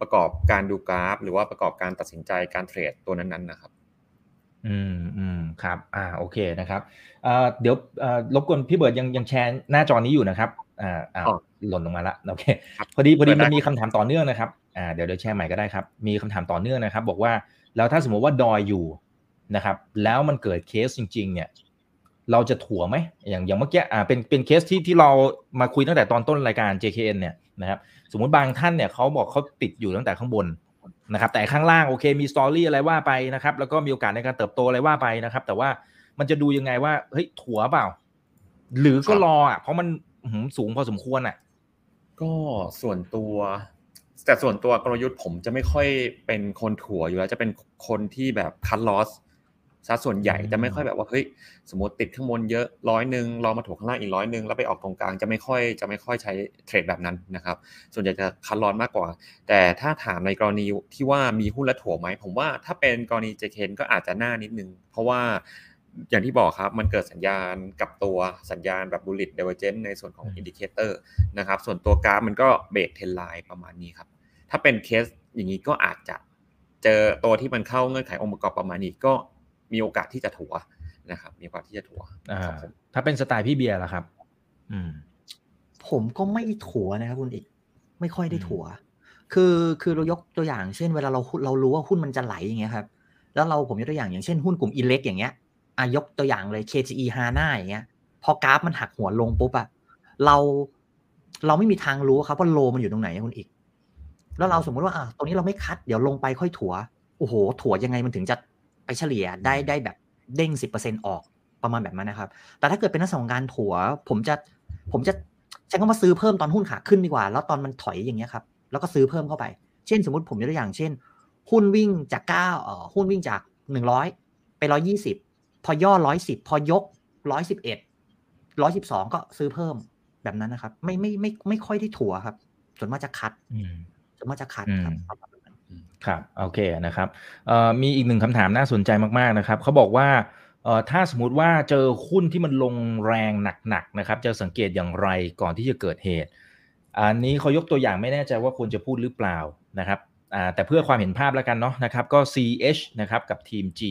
ประกอบการดูกราฟ หรือว่าประกอบการตัดสินใจการเทรดตัวนั้นๆนะครับ อืมอืมครับ อ่า โอเคนะครับเอ่อเดี๋ยวเอ่อรบกวนพี่เบิร์ดยังยังแชร์หน้าจอนี้อยู่นะครับ อ่าอ่าอ๋อหล่นลงมาละโอเคครับพอดีพอดีเปิดได้มันมีคำถามต่อเนื่องนะครับอ่าเดี๋ยวเดี๋ยวแชร์ใหม่ก็ได้ครับ มีคำถามต่อเนื่องนะครับ บอกว่าแล้วถ้าสมมติว่าดอยอยู่นะครับ แล้วมันเกิดเคสจริง ๆ เนี่ยเราจะถัวไหมอย่างอย่างเมื่อกี้อ่าเป็นเป็นเคสที่ที่เรามาคุยตั้งแต่ตอนต้นรายการ JKN เนี่ยนะครับสมมติบางท่านเนี่ยเขาบอกเขาติดอยู่ตั้งแต่ข้างบนนะครับแต่ข้างล่างโอเคมี story อะไรว่าไปนะครับแล้วก็มีโอกาสในการเติบโตอะไรว่าไปนะครับ แต่ว่ามันจะดูยังไงว่าเฮ้ยถัวเปล่า หรือก็ครับรออะเพราะมันอื้อหือ สูงพอสมควรอะ ก็ส่วนตัว แต่ส่วนตัวกลยุทธ์ผมจะไม่ค่อยเป็นคนถัวอยู่แล้วจะเป็นคนที่แบบ cut loss ซะส่วนใหญ่จะไม่ค่อยแบบว่าเฮ้ยสมมติติดข้างบนเยอะร้อยหนึ่งรอมาถัวข้างล่างอีกร้อยหนึ่งแล้วไปออกตรงกลางจะไม่ค่อยจะไม่ค่อยใช้เทรดแบบนั้นนะครับ ส่วนใหญ่จะ cut loss มากกว่า แต่ถ้าถามในกรณีที่ว่ามีหุ้นและถัวไหมผมว่าถ้าเป็นกรณี JKN ก็อาจจะน่านิดนึง เพราะว่า อย่างที่บอกครับมันเกิดสัญญาณกลับตัวสัญญาณแบบ bullish divergence ในส่วนของอืมอินดิเคเตอร์นะครับส่วนตัวกราฟมันก็เบรกเทรนไลน์ประมาณนี้ครับถ้าเป็นเคสอย่างนี้ก็อาจจะเจอตัวที่มันเข้าเงื่อนไของค์ประกอบประมาณนี้ก็มีโอกาสที่จะถัวนะครับ มีโอกาสที่จะถัวอ่าครับผมถ้าเป็นสไตล์พี่เบียร์ล่ะครับ อืม ผมก็ไม่ถัวนะครับคุณอีก ไม่ค่อยได้อืมถัว คือคือเรายกตัวอย่างเช่น เวลาเราเรารู้ว่าหุ้นมันจะไหลอย่างเงี้ยครับ แล้วเราผมยกตัวอย่างอย่างเช่นหุ้นกลุ่มอิเล็กอย่างเงี้ย อะยกตัวอย่างเลย KGE HANA อย่างเงี้ย พอกราฟมันหักหัวลงปุ๊บอะเราเราไม่มีทางรู้ครับว่าโลมันอยู่ตรงไหนอะคุณอีก แล้วเราสมมุติว่าอะตรงนี้เราไม่คัด เดี๋ยวลงไปค่อยถัว โอ้โห ถัวยังไงมันถึงจะไปเฉลี่ยได้ได้แบบเด้งสิบเปอร์เซ็นออกประมาณแบบนั้นนะครับ แต่ถ้าเกิดเป็นนักสงการถัว ผมจะผมจะใช้คำว่าซื้อเพิ่มตอนหุ้นขาขึ้นดีกว่า แล้วตอนมันถอยอย่างเงี้ยครับ แล้วก็ซื้อเพิ่มเข้าไป เช่น สมมติผมยกตัวอย่างเช่น หุ้นวิ่งจากเก้าหุ้นวิ่งจากหนึ่งร้อยไปร้อยี่สิบ พอย่อร้อยสิบพอยกร้อยสิบเอ็ดร้อยสิบสองก็ซื้อเพิ่มแบบนั้นนะครับ ไม่ไม่ไม่ไม่ค่อยได้ถัวครับส่วนมากจะคัดอืมส่วนมากจะคัดครับอืมประมาณนั้นครับโอเคนะครับเอ่อมีอีกหนึ่งคำถามน่าสนใจมากๆนะครับเขาบอกว่าเอ่อถ้าสมมติว่าเจอหุ้นที่มันลงแรงหนักๆนะครับ จะสังเกตอย่างไรก่อนที่จะเกิดเหตุ อันนี้เขายกตัวอย่างไม่แน่ใจว่าควรจะพูดหรือเปล่านะครับอ่าแต่เพื่อความเห็นภาพแล้วกันเนาะนะครับ ก็ CH นะครับกับทีม G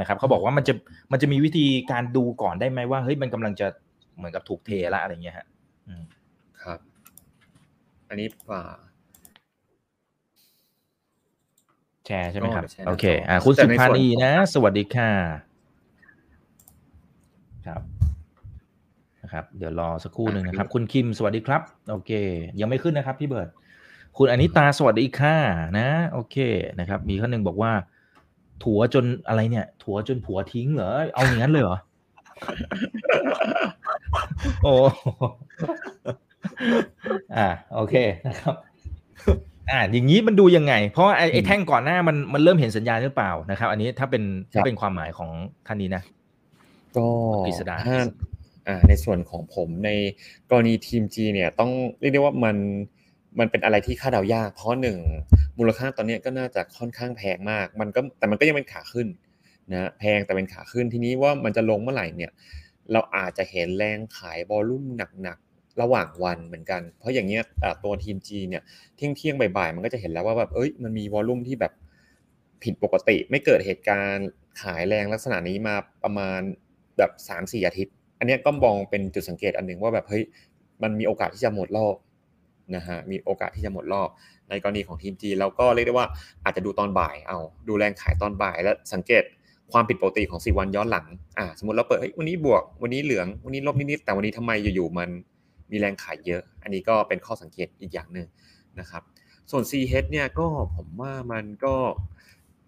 นะครับเขาบอกว่ามันจะมันจะมีวิธีการดูก่อนได้ไหมว่าเฮ้ยมันกำลังจะเหมือนกับถูกเทละอะไรเงี้ยฮะอืมครับ อันนี้อ่าแชร์ใช่ไหมครับก็แชร์หน้าโอเคจออ่อ่า คุณแต่สุในภาส่วนนีของนะ สวัสดีค่ะ ครับนะครับ เดี๋ยวรอสักครู่หนึ่งนะครับ คุณคิมสวัสดีครับ โอเค ยังไม่ขึ้นนะครับ พี่เบิร์ดคุณอนิตาสวัสดีค่ะนะ โอเคนะครับ มีข้อหนึ่งบอกว่า ถัวจนอะไรเนี่ย ถัวจนผัวทิ้งเหรอ เอาอย่างนั้นเลยเหรอ โอ้อ่า โอเคนะครับ อ่า อย่างนี้มันดูยังไง เพราะว่าไอ้ไอ้แท่งก่อนหน้ามันมันเริ่มเห็นสัญญาณหรือเปล่านะครับ อันนี้ถ้าเป็นถ้าเป็นความหมายของท่านนี้นะ ก็กฤษดาถ้าอ่าในส่วนของผมในกรณีทีม G เนี่ย ต้องเรียกได้ว่ามัน มันเป็นอะไรที่คาดเดายาก เพราะหนึ่งมูลค่าตอนนี้ก็น่าจะค่อนข้างแพงมาก มันก็แต่มันก็ยังเป็นขาขึ้นนะแพงแต่เป็นขาขึ้นทีนี้ว่ามันจะลงเมื่อไหร่เนี่ย เราอาจจะเห็นแรงขายบอลลุ่มหนักๆระหว่างวันเหมือนกัน เพราะอย่างเงี้ยตัวทีม G เนี่ยเที่ยงเที่ยงๆบ่ายๆมันก็จะเห็นแล้วว่าแบบเอ้ยมันมีวอลลุ่มที่แบบผิดปกติ ไม่เกิดเหตุการณ์ขายแรงลักษณะนี้มาประมาณแบบสามสี่อาทิตย์ อันนี้ก็มองเป็นจุดสังเกตอันหนึ่งว่าแบบเฮ้ยมันมีโอกาสที่จะหมดรอบ นะฮะมีโอกาสที่จะหมดรอบ ในกรณีของทีมจีแล้วก็เรียกได้ว่าอาจจะดูตอนบ่ายเอาดูแรงขายตอนบ่ายแล้วสังเกตความผิดปกติของสี่วันย้อนหลังอ่าสมมติเราเปิดเฮ้ยวันนี้บวก วันนี้เหลือง วันนี้ลบนิดๆแต่วันนี้ทำไมอยู่ๆมันมีแรงขายเยอะ อันนี้ก็เป็นข้อสังเกตอีกอย่างหนึ่งนะครับ ส่วน C h เนี่ยก็ผมว่ามันก็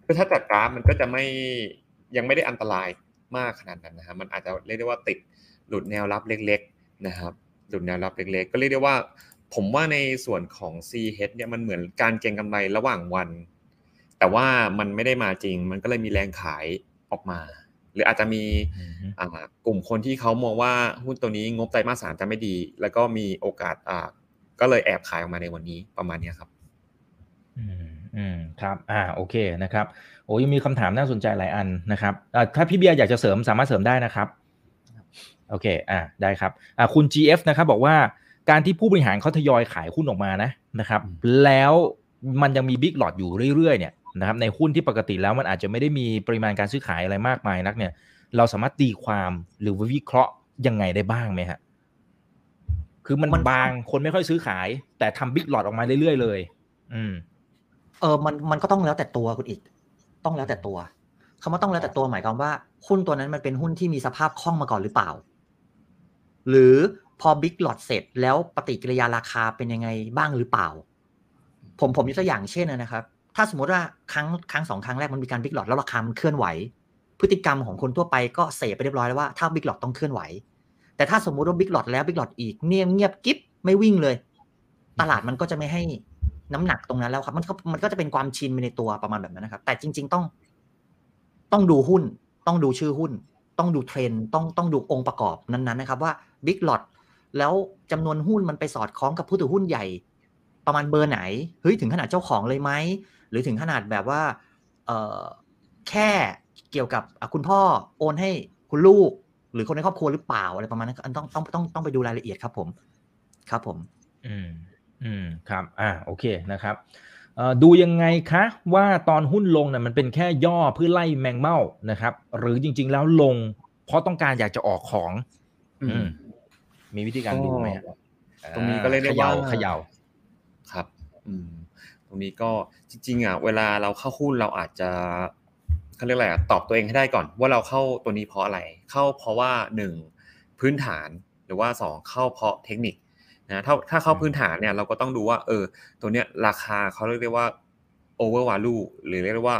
คือถ้าจากกราฟมันก็จะไม่ยังไม่ได้อันตรายมากขนาดนั้นนะครับมันอาจจะเรียกได้ว่าติดหลุดแนวรับเล็กๆนะครับหลุดแนวรับเล็กๆ ก็เรียกได้ว่า ผมว่าในส่วนของ C h เนี่ยมันเหมือนการเก็งกำไรระหว่างวัน แต่ว่ามันไม่ได้มาจริง มันก็เลยมีแรงขายออกมา หรืออาจจะมีอืมฮึอ่ากลุ่มคนที่เขามองว่าหุ้นตัวนี้งบไตรมาสสามจะไม่ดี แล้วก็มีโอกาสอ่าก็เลยแอบขายออกมาในวันนี้ประมาณเนี้ยครับอืมอืมครับ อ่า โอเค นะครับ โอ้ยังมีคำถามน่าสนใจหลายอันนะครับอ่าถ้าพี่เบียร์อยากจะเสริมสามารถเสริมได้นะครับ โอเค อ่า ได้ครับ อ่า คุณ GF นะครับ บอกว่า การที่ผู้บริหารเขาทยอยขายหุ้นออกมานะนะครับ แล้วมันยังมีบิ๊กหลอดอยู่เรื่อยๆเนี่ยนะครับในหุ้นที่ปกติแล้วมันอาจจะไม่ได้มีปริมาณการซื้อขายอะไรมากมายนักเนี่ย เราสามารถตีความหรือวิเคราะห์ยังไงได้บ้างไหมฮะคือมันมันบางคนไม่ค่อยซื้อขาย แต่ทำบิ๊กหลอดออกมาเรื่อยๆเลย อืม เออมันมันก็ต้องแล้วแต่ตัวคุณอีก ต้องแล้วแต่ตัวคำว่าต้องแล้วแต่ตัวหมายความว่า หุ้นตัวนั้นมันเป็นหุ้นที่มีสภาพคล่องมาก่อนหรือเปล่า หรือ พอบิ๊กหลอดเสร็จแล้วปฏิกิริยาราคาเป็นยังไงบ้างหรือเปล่า ผมผมยกตัวอย่างเช่นนะครับ ถ้าสมมติว่าครั้งครั้งสองครั้งแรกมันมีการบิ๊กหลอดแล้วราคามันเคลื่อนไหว พฤติกรรมของคนทั่วไปก็เสพไปเรียบร้อยแล้วว่าถ้าบิ๊กหลอดต้องเคลื่อนไหว แต่ถ้าสมมุติว่าบิ๊กหลอดแล้วบิ๊กหลอดอีกเงียบเงียบกิ๊บไม่วิ่งเลย ตลาดมันก็จะไม่ให้น้ำหนักตรงนั้นแล้วครับ มันก็มันก็จะเป็นความชินไปในตัวประมาณแบบนั้นนะครับ แต่จริง ๆต้อง ต้องดูหุ้น ต้องดูชื่อหุ้น ต้องดูเทรนต้องต้องดูองค์ประกอบนั้นๆนะครับ ว่าบิ๊กหลอด แล้วจำนวนหุ้นมันไปสอดคล้องกับผู้ถือหุ้นใหญ่ ประมาณเบอร์ไหนเฮ้ยถึงขนาดเจ้าของเลยไหมหรือถึงขนาดแบบว่าเออแค่เกี่ยวกับอะคุณพ่อโอนให้คุณลูก หรือคนในครอบครัวหรือเปล่าอะไรประมาณนั้นอันต้องต้องต้องต้องไปดูรายละเอียดครับผม ครับผม อืมอืมครับ อ่าโอเคนะครับเเอ่อดูยังไงคะว่าตอนหุ้นลงเนี่ยมันเป็นแค่ย่อเพื่อไล่แมงเม่านะครับ หรือจริง ๆ แล้วลง เพราะต้องการอยากจะออกของ อืมอื มมีวิธีการดูไหมฮะตรงนี้ก็เรียกได้เขย่าว่าเขย่าครับ อืม ตรงนี้ก็จริง ๆ อะ เวลาเราเข้าหุ้นเราอาจจะเขาเรียกอะไรอะตอบตัวเองให้ได้ก่อน ว่าเราเข้าตัวนี้เพราะอะไร เข้าเพราะว่าหนึ่งพื้นฐานหรือว่าสองเข้าเพราะเทคนิคนะถ้าถ้าเข้าพื้นฐานเนี่ยเราก็ต้องดูว่า เออ ตัวเนี้ยราคาเขาเรียกได้ว่า over value หรือเรียกได้ว่า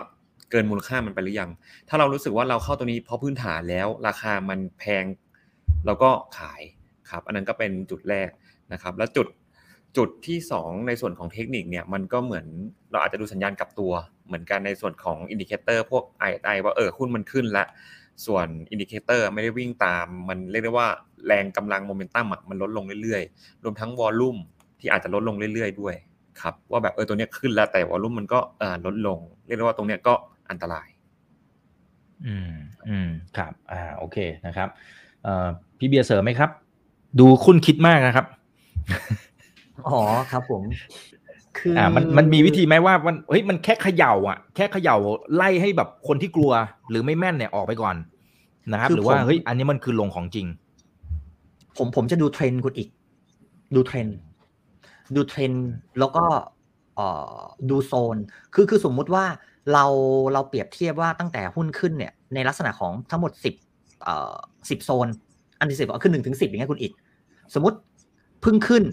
เกินมูลค่ามันไปหรือยัง ถ้าเรารู้สึกว่าเราเข้าตัวนี้เพราะพื้นฐานแล้ว ราคามันแพง เราก็ขาย ครับอันนั้นก็เป็นจุดแรกนะครับ แล้วจุดจุดที่ 2 ในส่วนของเทคนิคเนี่ยมันก็เหมือนเราอาจจะดูสัญญาณกลับตัว เหมือนกันในส่วนของอินดิเคเตอร์พวก RSI ว่าเออหุ้นมันขึ้นแล้วส่วนอินดิเคเตอร์ไม่ได้วิ่งตามมันเรียกได้ว่าแรงกำลังโมเมนตัมอะมันลดลงเรื่อยๆ รวมทั้งวอลลุ่มที่อาจจะลดลงเรื่อยๆ ด้วยครับว่าแบบเออตัวเนี้ยขึ้นแล้วแต่วอลลุ่มมันก็เออลดลง เรียกได้ว่าตรงเนี้ยก็อันตราย อืมอืมครับอ่าโอเคนะครับเอ่อพี่เบียร์เสริมไหมครับ ดูคุณคิดมากนะครับ อ๋อครับผม คืออ่าอ่ามันมันมีวิธีไหมว่ามันเฮ้ยมันแค่เขย่า อะ แค่เขย่าไล่ให้แบบคนที่กลัว หรือไม่แม่นเนี่ยออกไปก่อนนะครับ หรือว่าเฮ้ยอันนี้มันคือลงของจริง ผมผมจะดูเทรนด์คุณอีก ดูเทรนด์ดูเทรนด์แล้วก็เอ่อดูโซน คือคือสมมุติว่าเราเราเปรียบเทียบว่าตั้งแต่หุ้นขึ้นเนี่ย ในลักษณะของทั้งหมดสิบเอ่อสิบโซน อันที่สิบเอาขึ้นหนึ่งถึงสิบอย่างเงี้ยคุณอีกสมมติเพิ่งขึ้น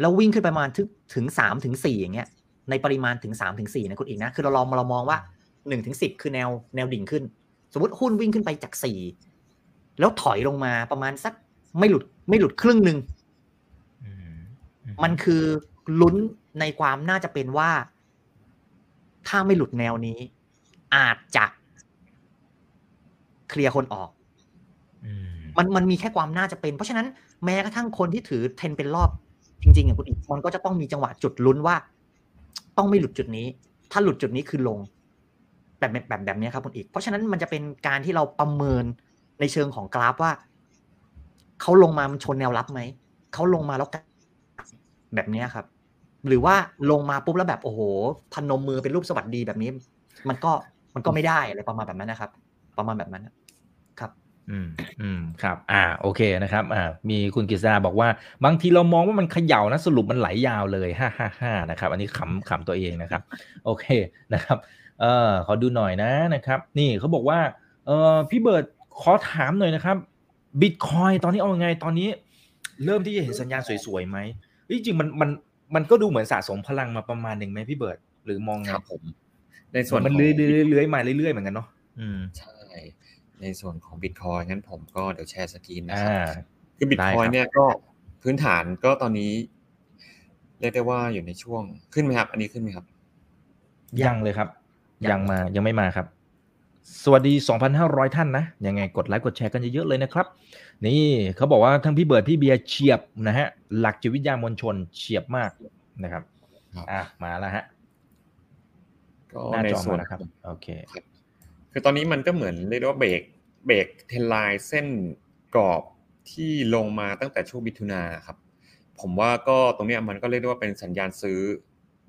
แล้ววิ่งขึ้นไปประมาณถึงถึงสามถึงสี่อย่างเงี้ย ในปริมาณถึงสามถึงสี่นะคุณอีกนะคือเราลองเรามองว่าหนึ่งถึงสิบคือแนวแนวดิ่งขึ้น สมมติหุ้นวิ่งขึ้นไปจากสี่แล้วถอยลงมาประมาณสักไม่หลุดไม่หลุดครึ่งหนึ่งอืมมันคือลุ้นในความน่าจะเป็นว่า ถ้าไม่หลุดแนวนี้ อาจจะเคลียร์คนออกอื มันมันมีแค่ความน่าจะเป็น เพราะฉะนั้นแม้กระทั่งคนที่ถือเทนเป็นรอบจริงๆอะคุณอีกมันก็จะต้องมีจังหวะจุดลุ้นว่า ต้องไม่หลุดจุดนี้ ถ้าหลุดจุดนี้คือลงแบบแบบแบบแบบนี้ครับคุณอีก เพราะฉะนั้นมันจะเป็นการที่เราประเมินในเชิงของกราฟว่าเขาลงมามันชนแนวรับไหมเขาลงมาแล้วแบบนี้ครับ หรือว่าลงมาปุ๊บแล้วแบบโอ้โหพนมมือเป็นรูปสวัสดีแบบนี้ มันก็มันก็ไม่ได้อะไรประมาณแบบนั้นนะครับ ประมาณแบบนั้น อืมอืมครับ อ่า โอเคนะครับ อ่า มีคุณกฤษดาบอกว่า บางทีเรามองว่ามันเขย่านะสรุปมันไหลยาวเลยห้าห้าห้านะครับ อันนี้ขำขำตัวเองนะครับ โอเคนะครับ เออขอดูหน่อยนะนะครับ นี่เขาบอกว่า เออพี่เบิร์ดขอถามหน่อยนะครับบิตคอยตอนนี้เอายังไงตอนนี้ เริ่มที่จะเห็นสัญญาณสวยๆไหมเฮ้ยจริงๆมันมันมันก็ดูเหมือนสะสมพลังมาประมาณหนึ่งไหมพี่เบิร์ดหรือมองไงครับผม ในส่วนมันของเลื้อยๆเลื้อยๆมาเรื่อยๆเหมือนกันเนาะอืมใช่ ในส่วนของบิตคอยงั้นผมก็เดี๋ยวแชร์สกรีนนะคอ่ารับ คือบิตได้คอยครับเนี่ยก็พื้นฐานก็ตอนนี้ เรียกได้ว่าอยู่ในช่วงขึ้นไหมครับ อันนี้ขึ้นไหมครับ ยังเลยครับยังยังมายังไม่มาครับ สวัสดี 2,500 ท่านนะ ยังไงกดไลค์กดแชร์กันเยอะๆเลยนะครับ นี่เขาบอกว่าทั้งพี่เบิร์ดพี่เบียร์เฉียบนะฮะ หลักจิตวิทยามวลชนเฉียบมากนะครับครับอะมาแล้วฮะก็หน้าในจอส่วมานแล้วครับ โอเค คือตอนนี้มันก็เหมือนเรียกว่าเบรกเบรกเทนไลน์เส้นกรอบที่ลงมาตั้งแต่ช่วงมิถุนาครับ ผมว่าก็ตรงเนี้ยมันก็เรียกได้ว่าเป็นสัญญาณซื้อ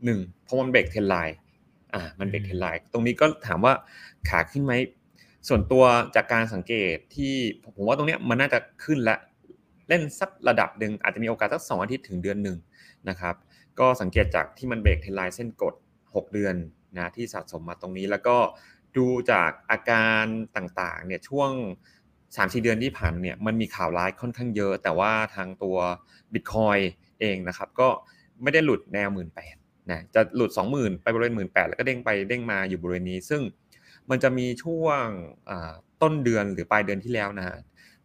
หนึ่งเพราะมันเบรกเทนไลน์อ่ามันเบรกเทนไลน์ตรงนี้ก็ถามว่าขาขึ้นไหมส่วนตัวจากการสังเกตที่ผมว่าตรงเนี้ยมันน่าจะขึ้นและเล่นสักระดับหนึ่งอาจจะมีโอกาสสักสองอาทิตย์ถึงเดือนหนึ่งนะครับ ก็สังเกตจากที่มันเบรกเทนไลน์เส้นกด 6 เดือนนะที่สะสมมาตรงนี้แล้วก็ ดูจากอาการต่างๆเนี่ยช่วง3-4เดือนที่ผ่านเนี่ยมันมีข่าวร้ายค่อนข้างเยอะ แต่ว่าทางตัว Bitcoin เองนะครับก็ไม่ได้หลุดแนว 1 8ื่นนะจะหลุด 20,000 ไปบริเวณ 1 8ื่นแล้วก็เด้งไปเด้งมาอยู่บริเวณนี้ ซึ่งมันจะมีช่วงต้นเดือนหรือปลายเดือนที่แล้วนะฮะ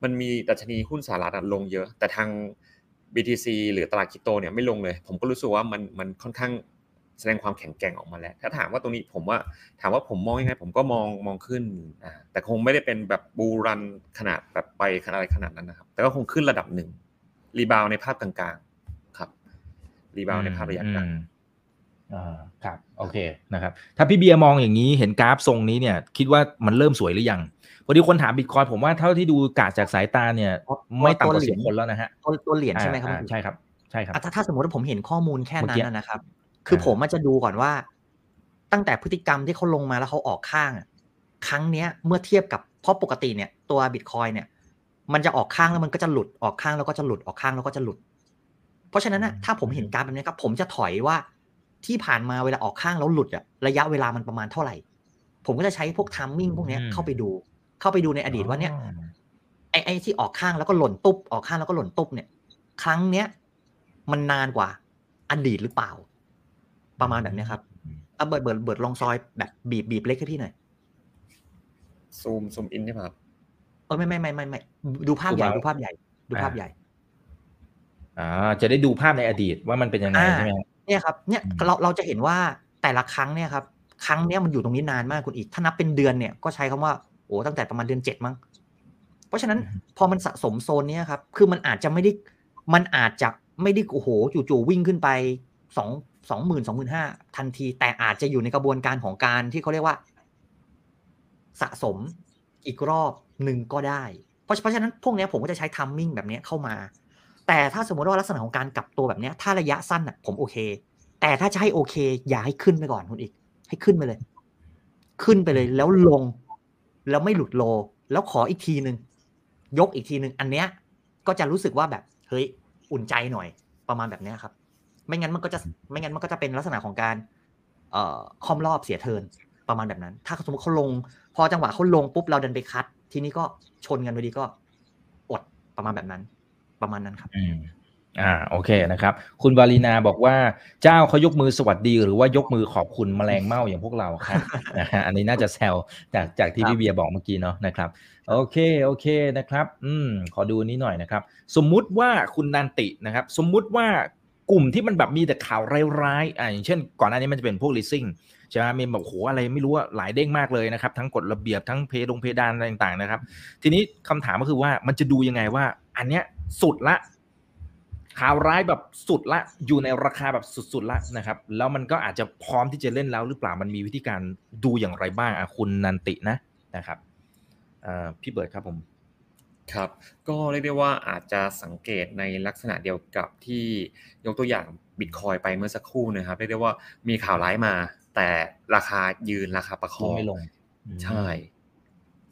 มันมีดัชนีหุ้นสหรัฐลงเยอะ แต่ทาง BTC หรือตลาดคริปโตเนี่ยไม่ลงเลย ผมก็รู้สึกว่ามันมันค่อนข้าง แสดงความแข็งแกร่งออกมาแล้ว ถ้าถามว่าตรงนี้ผมว่าถามว่าผมมองยังไงผมก็มองมองขึ้นอ่าแต่คงไม่ได้เป็นแบบ bull run ขนาดแบบไปขนาดอะไรขนาดนั้นนะครับ แต่ก็คงขึ้นระดับหนึ่ง rebound ในภาพกลางๆครับ rebound ในภาพระยะกลางอืมอ่าครับโอเคนะครับถ้าพี่เบียร์มองอย่างนี้เห็นกราฟทรงนี้เนี่ย คิดว่ามันเริ่มสวยหรือยังพอดีคนถามบิตคอยน์ผมว่าเท่าที่ดูกราฟจากสายตาเนี่ย ไม่ต่ำกว่าสิบคนแล้วนะฮะตัวตัวเหรียญใช่ไหมครับอ่าคุณใช่ครับใช่ครับอะถ้าถ้าสมมติว่าผมเห็นข้อมูลแค่เมื่อกี้นี้นะนะครับ คืออาผมมันจะดูก่อนว่า ตั้งแต่พฤติกรรมที่เขาลงมาแล้วเขาออกข้างอะครั้งเนี้ยเมื่อเทียบกับเพราะปกติเนี่ยตัวบิตคอยเนี่ย มันจะออกข้างแล้วมันก็จะหลุดออกข้างแล้วก็จะหลุดออกข้างแล้วก็จะหลุด เพราะฉะนั้นนะถ้าผมเห็นการแบบนี้ครับ ผมจะถอยว่าที่ผ่านมาเวลาออกข้างแล้วหลุดอะระยะเวลามันประมาณเท่าไหร่ ผมก็จะใช้พวกทัมมิ่งพวกเนี้ยอืมเข้าไปดู เข้าไปดูในอดีตว่าเนี่ยไอ้ไอ้ที่ออกข้างแล้วก็หล่นตุ๊บออกข้างแล้วก็หล่นตุ๊บเนี่ย ครั้งเนี้ยมันนานกว่าอดีตหรือเปล่า ประมาณแบบเนี้ยครับเอาเบิร์ดเบิร์ดเบิร์ดลองซอยแบบบีบบีบเล็กให้พี่หน่อยซูมซูมอินใช่ไหมครับเออไม่ไม่ไม่ไม่ไม่ดูภาพใหญ่ดูดูภาภาพพใหญ่ ดูภาพใหญ่อ่าจะได้ดูภาพในอดีตว่ามันเป็นยังไงอ่าใช่ไหมเนี่ยครับเนี่ยอืมเราเราจะเห็นว่าแต่ละครั้งเนี่ยครับ ครั้งเนี้ยมันอยู่ตรงนี้นานมากคุณอีก ถ้านับเป็นเดือนเนี่ยก็ใช้คำว่าโอ้ตั้งแต่ประมาณเดือนเจ็ดมั้งเพราะฉะนั้นพอมันสะสมโซนเนี้ยครับ คือมันอาจจะไม่ได้มันอาจจะไม่ได้โอ้โหจู่ๆวิ่งขึ้นไปสอง สองหมื่นสองหมื่นห้าทันที แต่อาจจะอยู่ในกระบวนการของการที่เขาเรียกว่า สะสมอีกรอบหนึ่งก็ได้ เพราะเพราะฉะนั้นพวกเนี้ยผมก็จะใช้ทัมมิ่งแบบเนี้ยเข้ามา แต่ถ้าสมมติว่าลักษณะของการกลับตัวแบบเนี้ยถ้าระยะสั้นอะผมโอเค แต่ถ้าจะให้โอเค อย่าให้ขึ้นไปก่อนคุณอีก ให้ขึ้นไปเลย ขึ้นไปเลยแล้วลง แล้วไม่หลุดโล แล้วขออีกทีหนึ่งยกอีกทีหนึ่งอันเนี้ยก็จะรู้สึกว่าแบบเฮ้ยอุ่นใจหน่อยประมาณแบบเนี้ยครับ ไม่งั้นมันก็จะไม่งั้นมันก็จะเป็นลักษณะของการ เอ่อคอมรอบเสียเทิร์นประมาณแบบนั้น ถ้าสมมติเขาลง พอจังหวะเขาลงปุ๊บเราเดินไปคัด ทีนี้ก็ชนกันพอดีก็อดประมาณแบบนั้น ประมาณนั้นครับอืมอ่าโอเคนะครับ คุณวาลีนาบอกว่าเจ้าเขายกมือสวัสดีหรือว่ายกมือขอบคุณแมลงเม่าอย่างพวกเราครับนะฮะอันนี้น่าจะแซวจากจากที่ครับพี่เบียร์บอกเมื่อกี้เนาะนะครับ โอเคโอเคนะครับ อืมขอดูนี้หน่อยนะครับ สมมุติว่าคุณนันตินะครับ สมมุติว่า กลุ่มที่มันแบบมีแต่ข่าวร้ายๆอ่าอย่างเช่น ก่อนหน้านี้มันจะเป็นพวก leasing ใช่ไหมมีแบบโหอะไรไม่รู้ว่าหลายเด้งมากเลยนะครับ ทั้งกฎระเบียบทั้งเพดงเพดานอะไรต่างๆนะครับ ทีนี้คำถามก็คือว่ามันจะดูยังไงว่า อันเนี้ยสุดละข่าวร้ายแบบสุดละอยู่ในราคาแบบสุดๆละนะครับ แล้วมันก็อาจจะพร้อมที่จะเล่นแล้วหรือเปล่ามันมีวิธีการดูอย่างไรบ้างอะคุณนันตินะนะครับพี่เบิร์ดครับผม ครับ ก็เรียกได้ว่าอาจจะสังเกตในลักษณะเดียวกับที่ยกตัวอย่างบิตคอยไปเมื่อสักครู่นะครับ เรียกได้ว่ามีข่าวร้ายมา แต่ราคายืนราคาประคลองงไม่ลงอืมใช่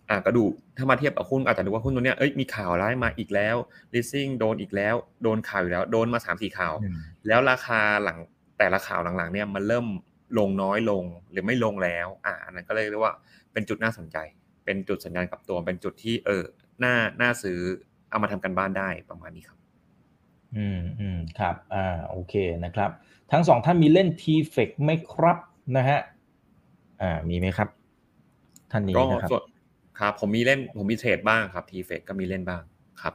อะก็ดูถ้ามาเทียบกับหุ้นอาจจะดูว่าหุ้นตัวเนี้ยเอ้ยมีข่าวร้ายมาอีกแล้ว leasing โดนอีกแล้ว โดนข่าวอยู่แล้ว โดนมาสามสี่ข่าวอืมแล้วราคาหลังแต่ละข่าวหลังๆเนี่ยมันเริ่มลงน้อยลงหรือไม่ลงแล้ว อ่าอันนั้นก็เลยเรียกว่าเป็นจุดน่าสนใจ เป็นจุดสัญญาณกลับตัวเป็นจุดที่เออ น่าน่าซื้อเอามาทำกันบ้านได้ประมาณนี้ครับ อืมอืมครับ อ่าโอเคนะครับ ทั้งสองท่านมีเล่น t f e c ไหมครับนะฮะอ่ามีไหมครับ ท่านนี้ก็นะครับส่วนครับผมมีเล่นผมมีเทรดบ้างครับ TFEX ก็มีเล่นบ้างครับ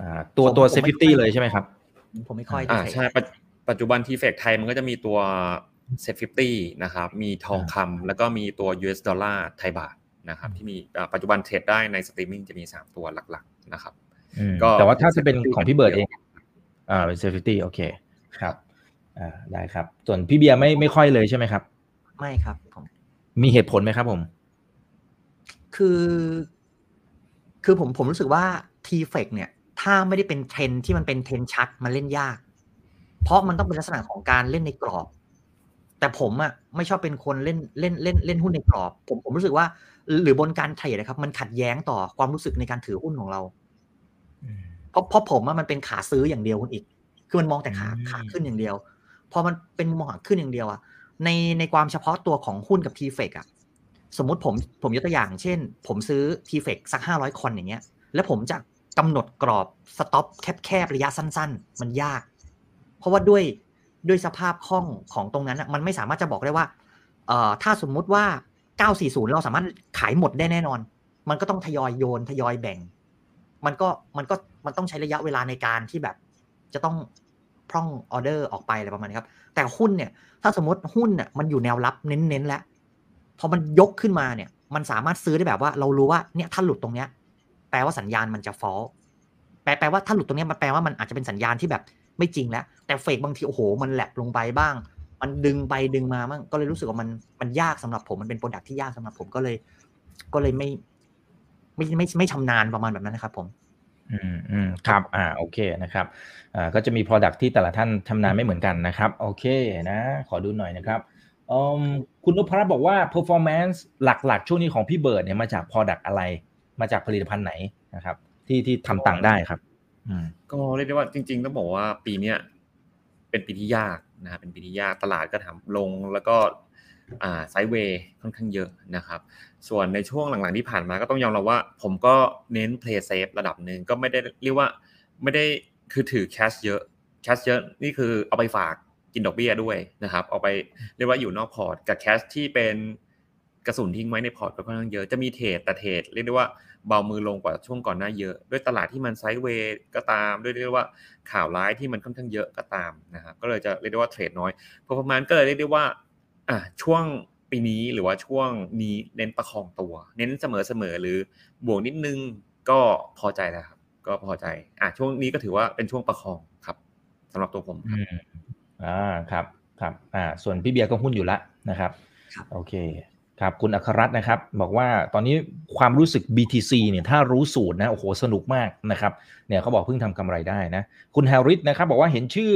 อ่าตัวผมตัวผมไม่ safety เลยใช่ไหมครับ ผมไม่ค่อยอ่าได้ใช่ปัจปัจจุบัน TFEX ไทยมันก็จะมีตัวเซ็ตฟินะครับ มีทองคำแล้วก็มีตัว US ดอลลาร์ไทยบาท นะครับที่มีอ่าปัจจุบันเทรดได้ในสตรีมมิ่งจะมี 3 ตัวหลักๆนะครับอืมก็แต่ว่าถ้าจะเป็นของพี่เบิร์ดเองเดียวอ่าเป็น safety โอเคครับอ่าได้ครับ ส่วนพี่เบียร์ไม่ไม่ค่อยเลยใช่ไหมครับ ไม่ครับผมมีเหตุผลไหมครับผม คือ คือผมผมรู้สึกว่า t f e c เนี่ย ถ้าไม่ได้เป็นเทรนด์ที่มันเป็นเทรนด์ชัดมันเล่นยาก เพราะมันต้องเป็นลักษณะของการเล่นในกรอบ แต่ผมอะไม่ชอบเป็นคนเล่นเล่นเล่นเล่นหุ้นในกรอบ ผมผมรู้สึกว่า หรือบนการเทรดนะครับ มันขัดแย้งต่อความรู้สึกในการถือหุ้นของเราเพราะเพราะผมอะมันเป็นขาซื้ออย่างเดียวคุณอีก คือมันมองแต่ขาอืมขาขึ้นอย่างเดียวพอมันเป็นมองขาขึ้นอย่างเดียวอะในในความเฉพาะตัวของหุ้นกับทีเฟกอะสมมุติผมผมยกตัวอย่าง เช่น ผมซื้อทีเฟกสักห้าร้อยคอนอย่างเงี้ย แล้วผมจะกำหนดกรอบสต็อปแคบๆระยะสั้น ๆ มันยาก เพราะว่าด้วย ด้วยสภาพคล่องของตรงนั้นมันไม่สามารถจะบอกได้ว่าเอ่อถ้าสมมุติว่า 940 เราสามารถขายหมดได้แน่นอน มันก็ต้องทยอยโยนทยอยแบ่ง มันก็มันก็มันต้องใช้ระยะเวลาในการที่แบบจะต้องพร่องออเดอร์ออกไปอะไรประมาณนี้ครับ แต่หุ้นเนี่ย ถ้าสมมติหุ้นเนี่ยมันอยู่แนวรับเน้นๆแล้วพอมันยกขึ้นมาเนี่ย มันสามารถซื้อได้แบบว่า เรารู้ว่าเนี่ยถ้าหลุดตรงเนี้ยแปลว่าสัญญาณมันจะฟอลแปลแปลว่าถ้าหลุดตรงเนี้ยมันแปลว่ามันอาจจะเป็นสัญญาณที่แบบ ไม่จริงแล้ว แต่เฟกบางทีโอ้โหมันแหลบลงไปบ้าง มันดึงไปดึงมาบ้างก็เลยรู้สึกว่ามันมันยากสำหรับผมมันเป็นโปรดักที่ยากสำหรับผมก็เลย ก็เลยไม่ไม่ไม่ไม่ชำนาญประมาณแบบนั้นนะครับผม อืมอืมครับ อ่า โอเคนะครับ อ่า ก็จะมี Product ที่แต่ละท่านทำนานไม่เหมือนกันนะครับ โอเคนะ ขอดูหน่อยนะครับอืมคุณนพรัตน์บอกว่า performance หลักๆ ช่วงนี้ของพี่เบิร์ดเนี่ยมาจาก product อะไร มาจากผลิตภัณฑ์ไหนนะครับ ที่ที่ทำตังค์ได้ครับ ก็เรียกได้ว่าจริง ๆ ต้องบอกว่าปีเนี้ยเป็นปีที่ยากนะครับเป็นปีที่ยากตลาดก็ทำลงแล้วก็ sideway ค่อนข้างเยอะนะครับ ส่วนในช่วงหลังๆที่ผ่านมาก็ต้องยอมรับว่า ผมก็เน้น play safe ระดับหนึ่งก็ไม่ได้เรียกว่าไม่ได้คือถือ cash เยอะ cash เยอะนี่คือเอาไปฝากกินดอกเบี้ยด้วยนะครับเอาไปเรียกว่าอยู่นอกพอร์ตกับ cash ที่เป็นกระสุนทิ้งไว้ในพอร์ตก็ค่อนข้างเยอะจะมีเทรดแต่เทรดเรียกได้ว่า เบามือลงกว่าช่วงก่อนหน้าเยอะ ด้วยตลาดที่มันไซด์เวย์ก็ตาม ด้วยเรียกว่าข่าวร้ายที่มันค่อนข้างเยอะก็ตามนะครับก็เลยจะเรียกได้ว่าเทรดน้อยพอประมาณก็เลยเรียกได้ว่าอะช่วงปีนี้หรือว่าช่วงนี้เน้นประคองตัว เน้นเสมอเสมอหรือบวกนิดนึงก็พอใจแล้วครับ ก็พอใจอะช่วงนี้ก็ถือว่าเป็นช่วงประคองครับสำหรับตัวผมครับอืมอ่าครับครับอ่าส่วนพี่เบียร์ก็หุ้นอยู่ละนะครับครับโอเค ครับคุณอัครรัตน์นะครับ บอกว่าตอนนี้ความรู้สึก BTC เนี่ยถ้ารู้สูตรนะโอ้โหสนุกมากนะครับเนี่ยเขาบอกเพิ่งทำกำไรได้นะ คุณแฮร์ริสนะครับ บอกว่าเห็นชื่อ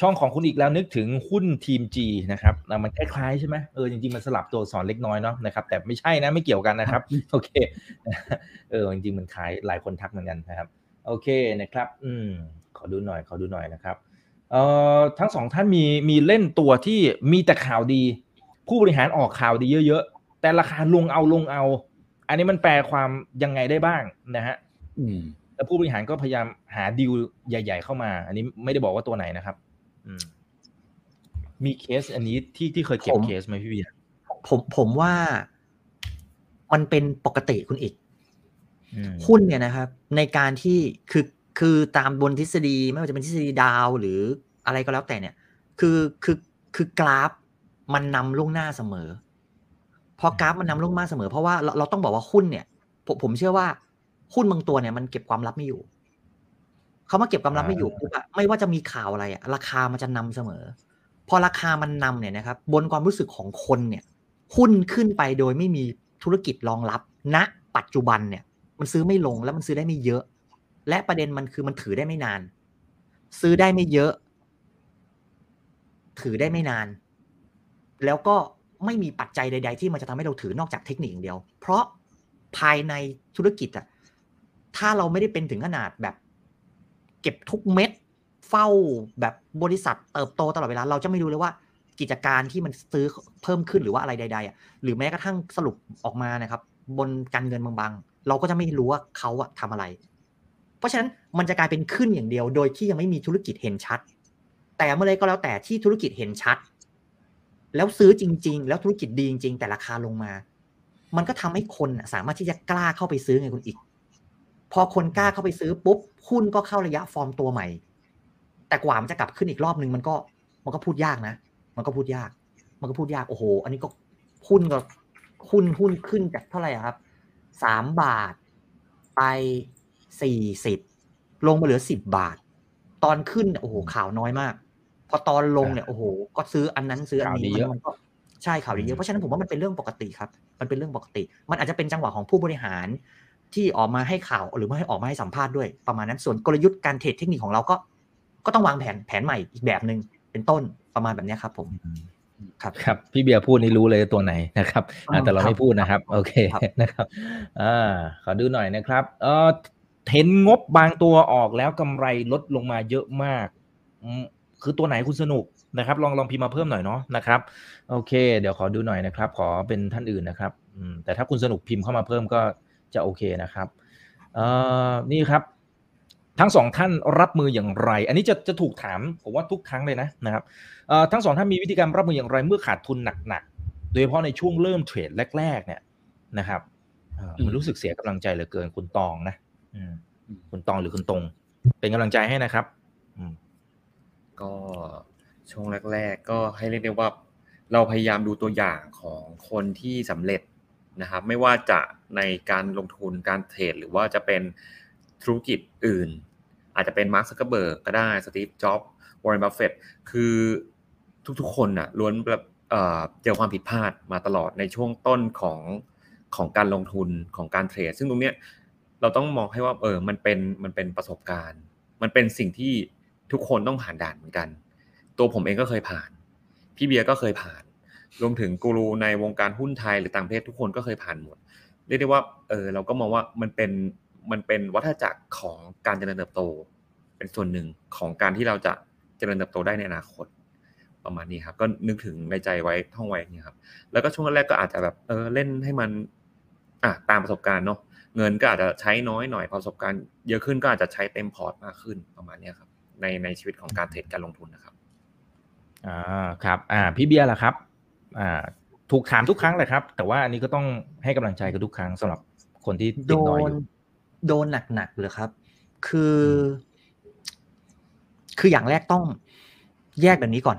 ช่องของคุณอีกแล้วนึกถึงหุ้นทีม G นะครับอะมันคล้ายๆใช่ไหมเออจริงๆ มันสลับตัวอักษรเล็กน้อยเนาะนะครับแต่ไม่ใช่นะไม่เกี่ยวกันนะครับ โอเคเออจริงๆมันคล้ายหลายคนทักเหมือนกันนะครับ โอเคนะครับ อืมขอดูหน่อยขอดูหน่อยนะครับเอ่อทั้งสองท่านมีมีเล่นตัวที่มีแต่ข่าวดี ผู้บริหารออกข่าวดีเยอะๆ แต่ราคาลงเอาลงเอา อันนี้มันแปลความยังไงได้บ้างนะฮะอืมแล้วผู้บริหารก็พยายามหาดีลใหญ่ ๆ เข้ามา อันนี้ไม่ได้บอกว่าตัวไหนนะครับอืมมีเคสอันนี้ที่ที่เคยเก็บผมเคสไหมพี่เบียร์ผมผมว่ามันเป็นปกติคุณอีกอืมหุ้นเนี่ยนะครับ ในการที่คือคือตามบนทฤษฎีไม่ว่าจะเป็นทฤษฎีดาวหรืออะไรก็แล้วแต่เนี่ย คือคือคือกราฟมันนำล่วงหน้าเสมอ พอกราฟมันนำล่วงหน้าเสมอ เพราะว่าเราเราต้องบอกว่าหุ้นเนี่ยผมผมเชื่อว่าหุ้นบางตัวเนี่ยมันเก็บความลับไม่อยู่เขามาเก็บความลับไม่อยู่ปุ๊บอะไม่ว่าจะมีข่าวอะไรอะราคามันจะนำเสมอ พอราคามันนำเนี่ยนะครับ บนความรู้สึกของคนเนี่ยหุ้นขึ้นไปโดยไม่มีธุรกิจรองรับณปัจจุบันเนี่ย มันซื้อไม่ลงแล้วมันซื้อได้ไม่เยอะ และประเด็นมันคือมันถือได้ไม่นาน ซื้อได้ไม่เยอะ ถือได้ไม่นาน แล้วก็ ไม่มีปัจจัยใด ๆ ที่มันจะทำให้เราถือนอกจากเทคนิคอย่างเดียว เพราะภายในธุรกิจอะถ้าเราไม่ได้เป็นถึงขนาดแบบ เก็บทุกเม็ด เฝ้าแบบบริษัทเติบโตตลอดเวลา เราจะไม่รู้เลยว่ากิจการที่มันซื้อเพิ่มขึ้นหรือว่าอะไรใดๆอะหรือแม้กระทั่งสรุปออกมานะครับ บนการเงินบางๆ เราก็จะไม่รู้ว่าเขาอะทำอะไร เพราะฉะนั้นมันจะกลายเป็นขึ้นอย่างเดียว โดยที่ยังไม่มีธุรกิจเห็นชัด แต่เมื่อไรก็แล้วแต่ที่ธุรกิจเห็นชัด แล้วซื้อจริง ๆ แล้วธุรกิจดีจริง ๆ แต่ราคาลงมา มันก็ทำให้คนสามารถที่จะกล้าเข้าไปซื้อไงคุณอีก พอคนกล้าเข้าไปซื้อปุ๊บหุ้นก็เข้าระยะฟอร์มตัวใหม่ แต่กว่ามันจะกลับขึ้นอีกรอบนึงมันก็มันก็พูดยากนะ มันก็พูดยาก มันก็พูดยากโอ้โห อันนี้ก็หุ้นก็หุ้นหุ้นขึ้นจากเท่าไหร่ครับสามบาทไปสี่สิบลงมาเหลือสิบบาท ตอนขึ้นโอ้โหข่าวน้อยมาก พอตอนลงเนี่ยโอ้โห ก็ซื้ออันนั้นซื้ออันข่าวดีนี้เยอะมันก็ใช่ข่าวดีเยอะเพราะฉะนั้นผมว่ามันเป็นเรื่องปกติครับ มันเป็นเรื่องปกติ มันอาจจะเป็นจังหวะของผู้บริหารที่ออกมาให้ข่าวหรือไม่ให้ออกมาให้สัมภาษณ์ด้วยประมาณนั้นส่วนกลยุทธ์การเทรดเทคนิคของเราก็ ก็ต้องวางแผนแผนใหม่อีกแบบหนึ่งเป็นต้นประมาณแบบเนี้ยครับ ผมครับครับพี่เบียร์พูดนี่รู้เลยตัวไหนนะครับอ่าแต่เราครับไม่พูดนะครับ โอเคครับนะครับอ่าขอดูหน่อยนะครับเออเห็นงบบางตัวออกแล้วกำไรลดลงมาเยอะมากอืม คือตัวไหนคุณสนุกนะครับ ลองลองพิมพ์มาเพิ่มหน่อยเนาะนะครับ โอเค เดี๋ยวขอดูหน่อยนะครับ ขอเป็นท่านอื่นนะครับอืมแต่ถ้าคุณสนุกพิมพ์เข้ามาเพิ่มก็จะโอเคนะครับเอ่อนี่ครับ ทั้งสองท่านรับมืออย่างไร อันนี้จะจะถูกถามผมว่าทุกครั้งเลยนะนะครับเอ่อทั้งสองท่านมีวิธีการรับมืออย่างไรเมื่อขาดทุนหนักๆโดยเฉพาะในช่วงเริ่มเทรดแรก ๆ เนี่ยนะครับเอ่อมันรู้สึกเสียกำลังใจเหลือเกินคุณตองนะอืมคุณตองหรือคุณตรง เป็นกำลังใจให้นะครับอืม ก็ช่วงแรกๆก็ให้เรียกได้ว่า เราพยายามดูตัวอย่างของคนที่สำเร็จนะครับ ไม่ว่าจะในการลงทุนการเทรดหรือว่าจะเป็นธุรกิจอื่น อาจจะเป็นมาร์คซักเกอร์เบิร์กก็ได้สตีฟจ็อบส์วอร์เรนบัฟเฟตคือทุกๆคนน่ะล้วนแบบเอ่อเจอความผิดพลาดมาตลอดในช่วงต้นของของการลงทุนของการเทรด ซึ่งตรงเนี้ยเราต้องมองให้ว่าเออมันเป็นมันเป็นประสบการณ์ มันเป็นสิ่งที่ ทุกคนต้องผ่านด่านเหมือนกัน ตัวผมเองก็เคยผ่าน พี่เบียร์ก็เคยผ่าน รวมถึงกูรูในวงการหุ้นไทยหรือต่างประเทศทุกคนก็เคยผ่านหมด เรียกได้ว่าเออเราก็มองว่ามันเป็นมันเป็นวัฏจักรของการเจริญเติบโต เป็นส่วนหนึ่งของการที่เราจะเจริญเติบโตได้ในอนาคตประมาณนี้ครับ ก็นึกถึงในใจไว้ท่องไว้นี่ครับ แล้วก็ช่วงแรกก็อาจจะแบบเออเล่นให้มันอะตามประสบการณ์เนาะเงินก็อาจจะใช้น้อยหน่อยประสบการณ์เยอะขึ้นก็อาจจะใช้เต็มพอร์ตมากขึ้นประมาณนี้ครับ ในในชีวิตของการเทรดการลงทุนนะครับอ่าครับอ่าพี่เบียร์ล่ะครับอ่าถูกถามทุกครั้งเลยครับ แต่ว่าอันนี้ก็ต้องให้กำลังใจกันทุกครั้งสำหรับคนที่โดติดน้อยอนยู่โดนหนักๆเลยครับ คือ คืออย่างแรกต้องแยกแบบนี้ก่อน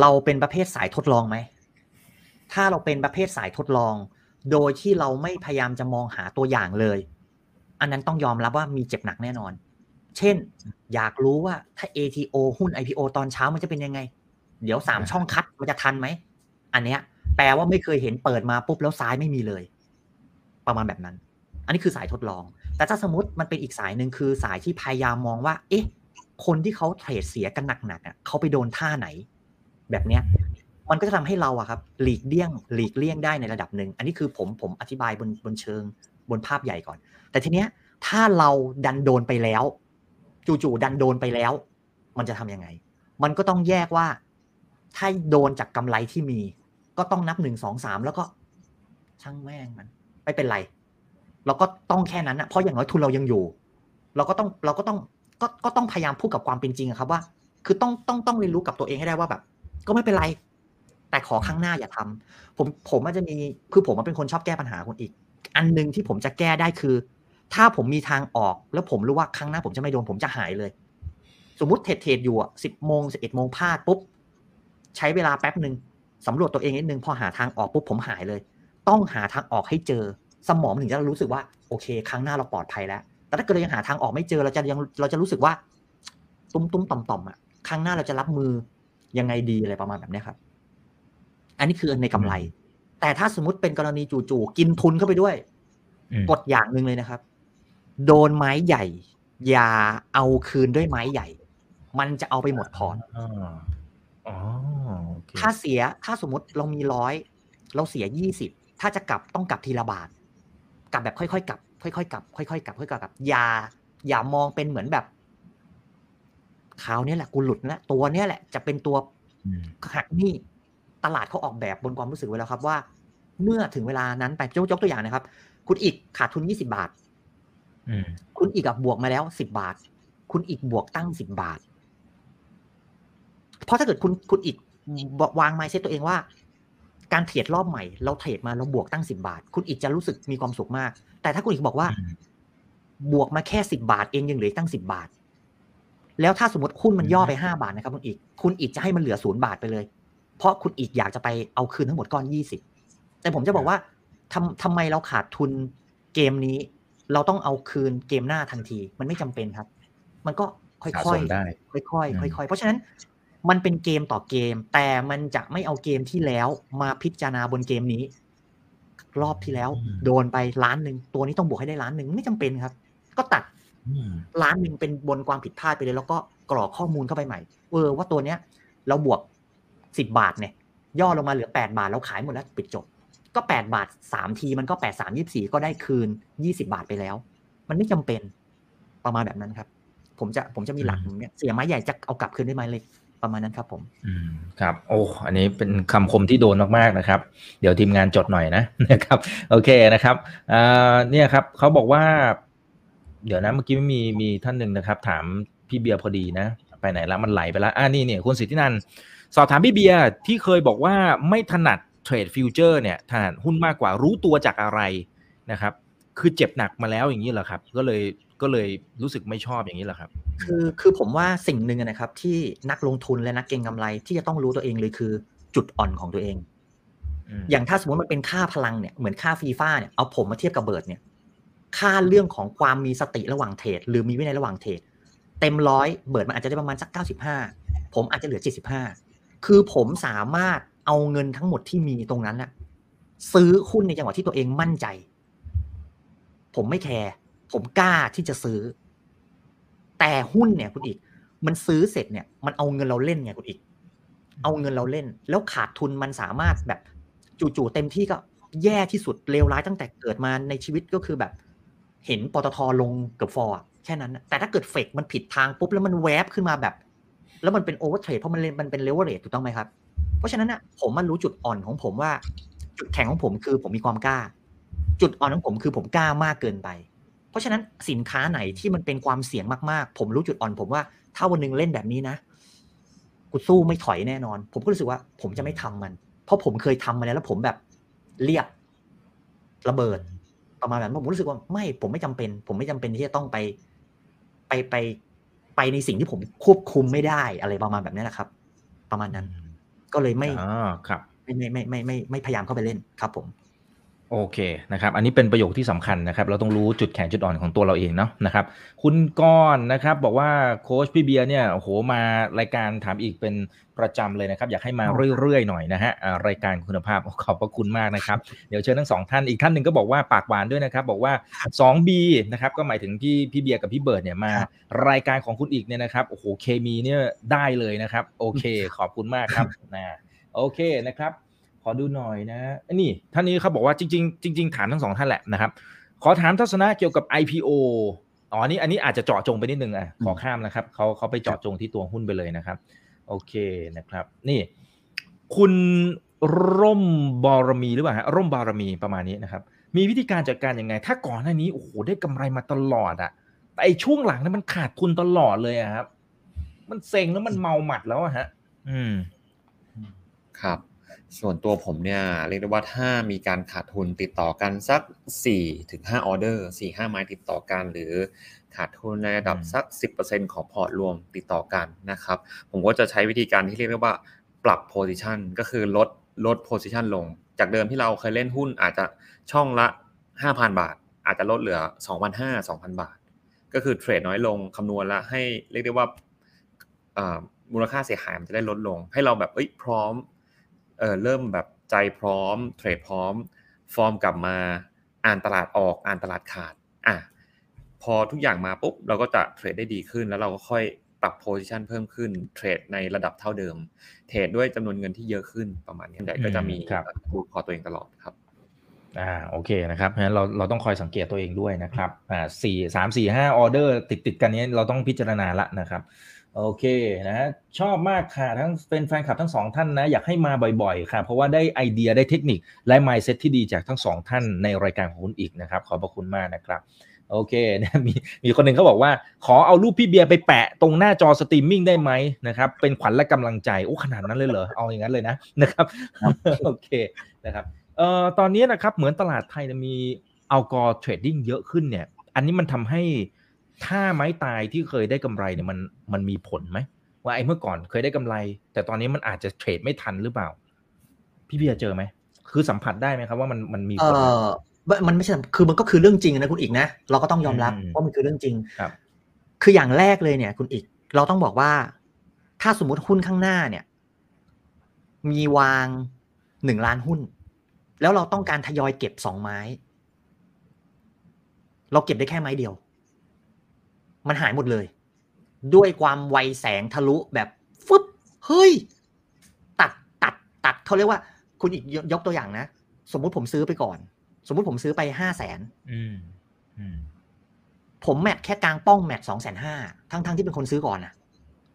เราเป็นประเภทสายทดลองไหม ถ้าเราเป็นประเภทสายทดลอง โดยที่เราไม่พยายามจะมองหาตัวอย่างเลย อันนั้นต้องยอมรับว่ามีเจ็บหนักแน่นอน เช่น อยากรู้ว่าถ้า ATO หุ้น IPO ตอนเช้ามันจะเป็นยังไง เดี๋ยวสามช่องคัดมันจะทันไหม อันเนี้ย แปลว่าไม่เคยเห็นเปิดมาปุ๊บแล้วซ้ายไม่มีเลย ประมาณแบบนั้น อันนี้คือสายทดลอง แต่ถ้าสมมติมันเป็นอีกสายหนึ่งคือสายที่พยายามมองว่า เอ๊ะ คนที่เขาเทรดเสียกันหนักๆอะเขาไปโดนท่าไหน แบบเนี้ยมันก็จะทำให้เราอะครับ หลีกเลี่ยง หลีกเลี่ยงได้ในระดับหนึ่ง อันนี้คือผมผมอธิบายบนบนเชิงบนภาพใหญ่ก่อน แต่ทีเนี้ยถ้าเราดันโดนไปแล้ว จู่ๆดันโดนไปแล้ว มันจะทำยังไง มันก็ต้องแยกว่า ถ้าโดนจากกำไรที่มี ก็ต้องนับหนึ่งสองสามแล้วก็ ช่างแม่งมัน ไม่เป็นไร เราก็ต้องแค่นั้นนะเพราะอย่างน้อยทุนเรายังอยู่ เราก็ต้องเราก็ต้องก็ก็ต้องพยายามพูดกับความเป็นจริงอะครับว่า คือต้องต้องต้องเรียนรู้กับตัวเองให้ได้ว่าแบบ ก็ไม่เป็นไร แต่ขอครั้งหน้าอย่าทำผมผมอาจจะมีคือผมเป็นคนชอบแก้ปัญหาคนอีก อันหนึ่งที่ผมจะแก้ได้คือ ถ้าผมมีทางออก แล้วผมรู้ว่าครั้งหน้าผมจะไม่โดนผมจะหายเลย สมมุติเทรดเทรดอยู่อะสิบโมงสิบเอ็ดโมงพลาดปุ๊บ ใช้เวลาแป๊บหนึ่งสำรวจตัวเองนิดนึงพอหาทางออกปุ๊บผมหายเลย ต้องหาทางออกให้เจอ สมองถึงจะรู้สึกว่าโอเค ครั้งหน้าเราปลอดภัยแล้ว แต่ถ้าเกิดเรายังหาทางออกไม่เจอเราจะยังเราจะรู้สึกว่า ตุ้มตุ้มต่อมต่อมอะครั้งหน้าเราจะรับมือยังไงดีอะไรประมาณแบบเนี้ยครับ อันนี้คือในกำไร แต่ถ้าสมมติเป็นกรณีจู่ๆกินทุนเข้าไปด้วยอืมกฎอย่างหนึ่งเลยนะครับ โดนไม้ใหญ่ อย่าเอาคืนด้วยไม้ใหญ่ มันจะเอาไปหมดพอร์ตอ๋ออ๋อโอเคถ้าเสียถ้าสมมติเรามีร้อยเราเสียยี่สิบถ้าจะกลับต้องกลับทีละบาท กลับแบบค่อยๆกลับ ค่อยๆกลับ ค่อยๆกลับค่อยๆกลับอย่าอย่ามองเป็นเหมือนแบบคราวนี้แหละกูหลุดแล้วตัวเนี้ยแหละจะเป็นตัวอืมหักหนี้ตลาดเขาออกแบบบนความรู้สึกไว้แล้วครับว่า เมื่อถึงเวลานั้นไปยกยกตัวอย่างนะครับ คุณอีกขาดทุนยี่สิบาทอืม คุณอีกอะบวกมาแล้วสิบาท คุณอีกบวกตั้งสิบาท เพราะถ้าเกิดคุณคุณอีกวางไมเซ็ตตัวเองว่า การเทรดรอบใหม่ เราเทรดมาเราบวกตั้งสิบาท คุณอีกจะรู้สึกมีความสุขมาก แต่ถ้าคุณอีกบอกว่าอืมบวกมาแค่สิบาทเองยังเหลืออกตั้งสิบาท แล้วถ้าสมมติหุ้นมันย่อไปห้าบาทนะครับคุณอีก คุณอีกจะให้มันเหลือศูนย์บาทไปเลย เพราะคุณอีกอยากจะไปเอาคืนทั้งหมดก้อนยี่สิบแต่ผมจะบอกว่าทำทำไมเราขาดทุนเกมนี้ เราต้องเอาคืนเกมหน้าทันที มันไม่จำเป็นครับ มันก็ค่สะอสยมได้ๆค่อยอืมๆค่อยๆเพราะฉะนั้นมันเป็นเกมต่อเกม แต่มันจะไม่เอาเกมที่แล้วมาพิจารณาบนเกมนี้ รอบที่แล้ว โดนไปล้านหนึ่งตัวนี้ต้องบวกให้ได้ล้านหนึ่งไม่จำเป็นครับ ก็ตัดอืมล้านหนึ่งเป็นบนความผิดพลาดไปเลย แล้วก็กรอกข้อมูลเข้าไปใหม่เออว่าตัวเนี้ย เราบวกสิบาทเนี่ย ย่อลงมาเหลือแปดบาทเราขายหมดแล้วปิดจบ ก็แปดบาทสามทีมันก็แปดสามยี่สี่ก็ได้คืนยี่สิบาทไปแล้ว มันไม่จำเป็นประมาณแบบนั้นครับ ผมจะผมจะมีหลักอย่างเนี้ยเสียไม้ใหญ่จะเอากลับคืนได้ไหมเลยประมาณนั้นครับผม อืม ครับ โอ้ อันนี้เป็นคำคมที่โดนมากๆนะครับ เดี๋ยวทีมงานจดหน่อยนะนะครับ โอเคนะครับอ่าเนี่ยครับเขาบอกว่า เดี๋ยวนะเมื่อกี้มีมีท่านหนึ่งนะครับ ถามพี่เบียร์พอดีนะ ไปไหนแล้วมันไหลไปแล้ว อ่านี่เนี่ยคุณสิทธินันท์สอบถามพี่เบียร์ที่เคยบอกว่าไม่ถนัด เทรด future เนี่ยถนัดหุ้นมากกว่ารู้ตัวจากอะไรนะครับ คือเจ็บหนักมาแล้วอย่างนี้เหรอครับ ก็เลยก็เลยรู้สึกไม่ชอบอย่างนี้เหรอครับ คือคือผมว่าสิ่งหนึ่งอะนะครับ ที่นักลงทุนและนักเก็งกำไรที่จะต้องรู้ตัวเองเลยคือ จุดอ่อนของตัวเองมอย่างถ้าสมมติมันเป็นค่าพลังเนี่ยเหมือนค่าฟีฟ่าเนี่ยเอาผมมาเทียบกับเบิร์ดเนี่ย ค่าเรื่องของความมีสติระหว่างเทรดหรือมีวินัยระหว่างเทรดเต็มร้อยเบิร์ดมันอาจจะได้ประมาณสักเก้าสิบห้าผมอาจจะเหลือเจ็ดสิบห้าคือผมสามารถ เอาเงินทั้งหมดที่มีตรงนั้นน่ะซื้อหุ้นในจังหวะที่ตัวเองมั่นใจ ผมไม่แคร์ผมกล้าที่จะซื้อ แต่หุ้นเนี่ยคุณอีก มันซื้อเสร็จเนี่ย มันเอาเงินเราเล่นไงคุณอีก เอาเงินเราเล่น แล้วขาดทุนมันสามารถแบบ จู่ๆเต็มที่ก็แย่ที่สุดเลวร้ายตั้งแต่เกิดมาในชีวิตก็คือแบบ เห็นปตทลงเกือบฟอร์แค่นั้นแต่ถ้าเกิด TFEX มันผิดทางปุ๊บแล้วมันแวบขึ้นมาแบบ แล้วมันเป็น overtrade เพราะมันเลมันเป็นเลเวอเรทถูกต้องไหมครับ เพราะฉะนั้นน่ะผมมันรู้จุดอ่อนของผมว่า จุดแข็งของผมคือผมมีความกล้า จุดอ่อนของผมคือผมกล้ามากเกินไป เพราะฉะนั้นสินค้าไหนที่มันเป็นความเสี่ยงมากๆ ผมรู้จุดอ่อน ผมว่าถ้าวันหนึงเล่นแบบนี้นะกูสู้ไม่ถอยแน่นอน ผมก็รู้สึกว่า ผมจะไม่ทำมัน เพราะผมเคยทำมาแล้วแล้วผมแบบเรียบระเบิดประมาณนั้นผมรู้สึกว่าไม่ผมไม่จำเป็น ผมไม่จำเป็นที่จะต้องไป ไปไปไปในสิ่งที่ผมควบคุมไม่ได้อะไรประมาณแบบนี้แหละครับ ประมาณนั้น ก็เลยไม่อ๋อครับไม่ไม่ไม่ไม่ไม่ไม่พยายามเข้าไปเล่นครับผม โอเคนะครับอันนี้เป็นประโยคที่สำคัญนะครับ เราต้องรู้จุดแข็งจุดอ่อนของตัวเราเองเนาะนะครับ คุณกรณ์นะครับบอกว่าโค้ชพี่เบียร์เนี่ยโอ้โหมารายการถามอีกเป็นประจำเลยนะครับ อยากให้มาเรื่อยๆหน่อยนะฮะรายการคุณภาพขอบพระคุณมากนะครับ เดี๋ยวเชิญทั้งสองท่านอีกท่านหนึ่งก็บอกว่าปากหวานด้วยนะครับ บอกว่า 2B นะครับก็หมายถึงพี่พี่เบียร์กับพี่เบิร์ดเนี่ยมารายการของคุณอีกเนี่ยนะครับโอ้โหเคมีเนี่ยได้เลยนะครับ โอเค ขอบคุณมากครับนะโอเคนะครับ ขอดูหน่อยนะอันนี่ท่านนี้เขาบอกว่าจริง ๆ จริง ๆ ถามทั้งสองท่านแหละนะครับ ขอถามทัศนะเกี่ยวกับ IPO อ๋ออันนี้อันนี้อาจจะเจาะจงไปนิดนึงอะขอข้ามนะครับเขาเขาไปเจาะจงที่ตัวหุ้นไปเลยนะครับ โอเคนะครับ นี่ คุณร่มบารมีหรือเปล่าฮะร่มบารมีประมาณนี้นะครับ มีวิธีการจัดการยังไง ถ้าก่อนหน้านี้โอ้โหได้กำไรมาตลอดอะแต่ไอช่วงหลังนั้นมันขาดทุนตลอดเลยอะครับ มันเซ็งแล้วมันเมาหมัดแล้วอะฮะ อืม ครับ ส่วนตัวผมเนี่ยเรียกได้ว่าถ้ามีการขาดทุนติดต่อกันสัก4ถึง5ออเดอร์ 4 5 ไม้ติดต่อกัน หรือขาดทุนในระดับอืมสัก 10%ของพอร์ตรวมติดต่อกันนะครับ ผมก็จะใช้วิธีการที่เรียกได้ว่าปรับ position ก็คือลดลด position ลง จากเดิมที่เราเคยเล่นหุ้นอาจจะช่องละ 5,000 บาท อาจจะลดเหลือ 2,500 2,000 บาท ก็คือเทรดน้อยลงคำนวณแล้วให้เรียกได้ว่าเอ่อมูลค่าเสียหายมันจะได้ลดลง ให้เราแบบเอ้ยพร้อม เออเริ่มแบบใจพร้อมเทรดพร้อม ฟอร์มกลับมาอ่านตลาดออกอ่านตลาดขาดอะพอทุกอย่างมาปุ๊บเราก็จะเทรดได้ดีขึ้น แล้วเราก็ค่อยปรับ position เพิ่มขึ้นเทรดในระดับเท่าเดิม เทรดด้วยจำนวนเงินที่เยอะขึ้นประมาณนี้แต่ก็จะมีครับดูพอร์ตตัวเองตลอดครับอ่าโอเคนะครับเพราะฉะนั้นเราเราต้องคอยสังเกตตัวเองด้วยนะครับอ่าสี่สามสี่ห้าออเดอร์ติดติดกันเนี้ยเราต้องพิจารณาละนะครับ โอเคนะฮะชอบมากค่ะทั้งเป็นแฟนคลับทั้งสองท่านนะ อยากให้มาบ่อยๆ ค่ะ เพราะว่าได้ไอเดียได้เทคนิคและ mindset ที่ดีจากทั้งสองท่านในรายการของคุณอีกนะครับ ขอบพระคุณมากนะครับ โอเคนะมีมีคนหนึ่งเขาบอกว่า ขอเอารูปพี่เบียร์ไปแปะตรงหน้าจอสตรีมมิ่งได้ไหมนะครับ เป็นขวัญและกำลังใจ โอ้ขนาดนั้นเลยเหรอ เอาอย่างนั้นเลยนะนะครับโอเคนะครับเอ่อตอนนี้นะครับเหมือนตลาดไทยเนี่ยมี algo trading เยอะขึ้นเนี่ย อันนี้มันทำให้ ท่าไม้ตายที่เคยได้กำไรเนี่ยมันมันมีผลไหมว่าไอ้เมื่อก่อนเคยได้กำไร แต่ตอนนี้มันอาจจะเทรดไม่ทันหรือเปล่า พี่เบียร์เจอไหมคือสัมผัสได้ไหมครับว่ามันมันมีเอผลไหมอมันมันไม่ใช่คือมันก็คือเรื่องจริงนะคุณอีกนะเราก็ต้องยอมรับอืมว่ามันคือเรื่องจริงครับ คืออย่างแรกเลยเนี่ย คุณอีก เราต้องบอกว่า ถ้าสมมุติหุ้นข้างหน้าเนี่ย มีวางหนึ่งล้านหุ้น แล้วเราต้องการทยอยเก็บสองไม้ เราเก็บได้แค่ไม้เดียว มันหายหมดเลย ด้วยความไวแสงทะลุแบบฟึบเฮ้ย ตัดตัดตัดเขาเรียกว่า คุณอีกยยกตัวอย่างนะ สมมุติผมซื้อไปก่อน สมมุติผมซื้อไปห้าแสนอืมอืมผมแมทแค่กลางป้องแมทสองแสนห้าทั้งทั้งที่เป็นคนซื้อก่อนนะ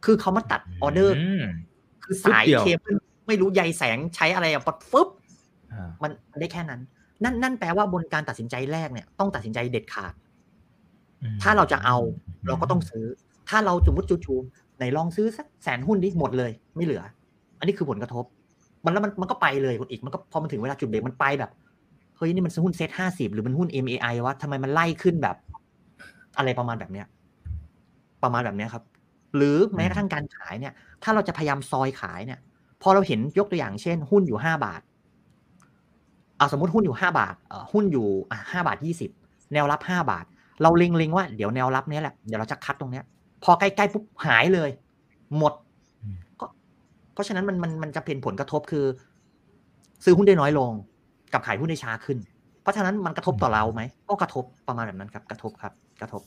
คือเขามาตัดออเดอร์มคือสายฟึบเดียวเคเบิลไม่รู้ใยแสงใช้อะไรอะปัดฟึบอ่ามันมันได้แค่นั้น นั่นนั่นแปลว่าบนการตัดสินใจแรกเนี่ย ต้องตัดสินใจเด็ดขาดอืม ถ้าเราจะเอาเราก็ต้องซื้อ ถ้าเราสมมติจู่ๆไหนลองซื้อสักแสนหุ้นดิหมดเลย ไม่เหลือ อันนี้คือผลกระทบ มันแล้วมันมันก็ไปเลยคุณอีกมันก็พอมันถึงเวลาจุดเบรกมันไปแบบเฮ้ยนี่มันหุ้นเซ็ตห้าสิบหรือมันหุ้น MAI วะทำไมมันไล่ขึ้นแบบ อะไรประมาณแบบเนี้ย ประมาณแบบเนี้ยครับ หรือแม้กระทั่งการขายเนี่ย ถ้าเราจะพยายามซอยขายเนี่ย พอเราเห็นยกตัวอย่างเช่น หุ้นอยู่ห้าบาทอ่าสมมติหุ้นอยู่ห้าบาทเอ่อหุ้นอยู่อะห้าบาทยี่สิบแนวรับห้าบาท เราเล็งๆว่าเดี๋ยวแนวรับเนี้ยแหละเดี๋ยวเราจะคัดตรงเนี้ย พอใกล้ๆปุ๊บหายเลย หมดก็เพราะฉะนั้นมันมันมันจะเป็นผลกระทบคือ ซื้อหุ้นได้น้อยลง กับขายหุ้นได้ช้าขึ้น เพราะฉะนั้นมันกระทบต่อเราไหมก็กระทบประมาณแบบนั้นครับ กระทบครับ กระทบ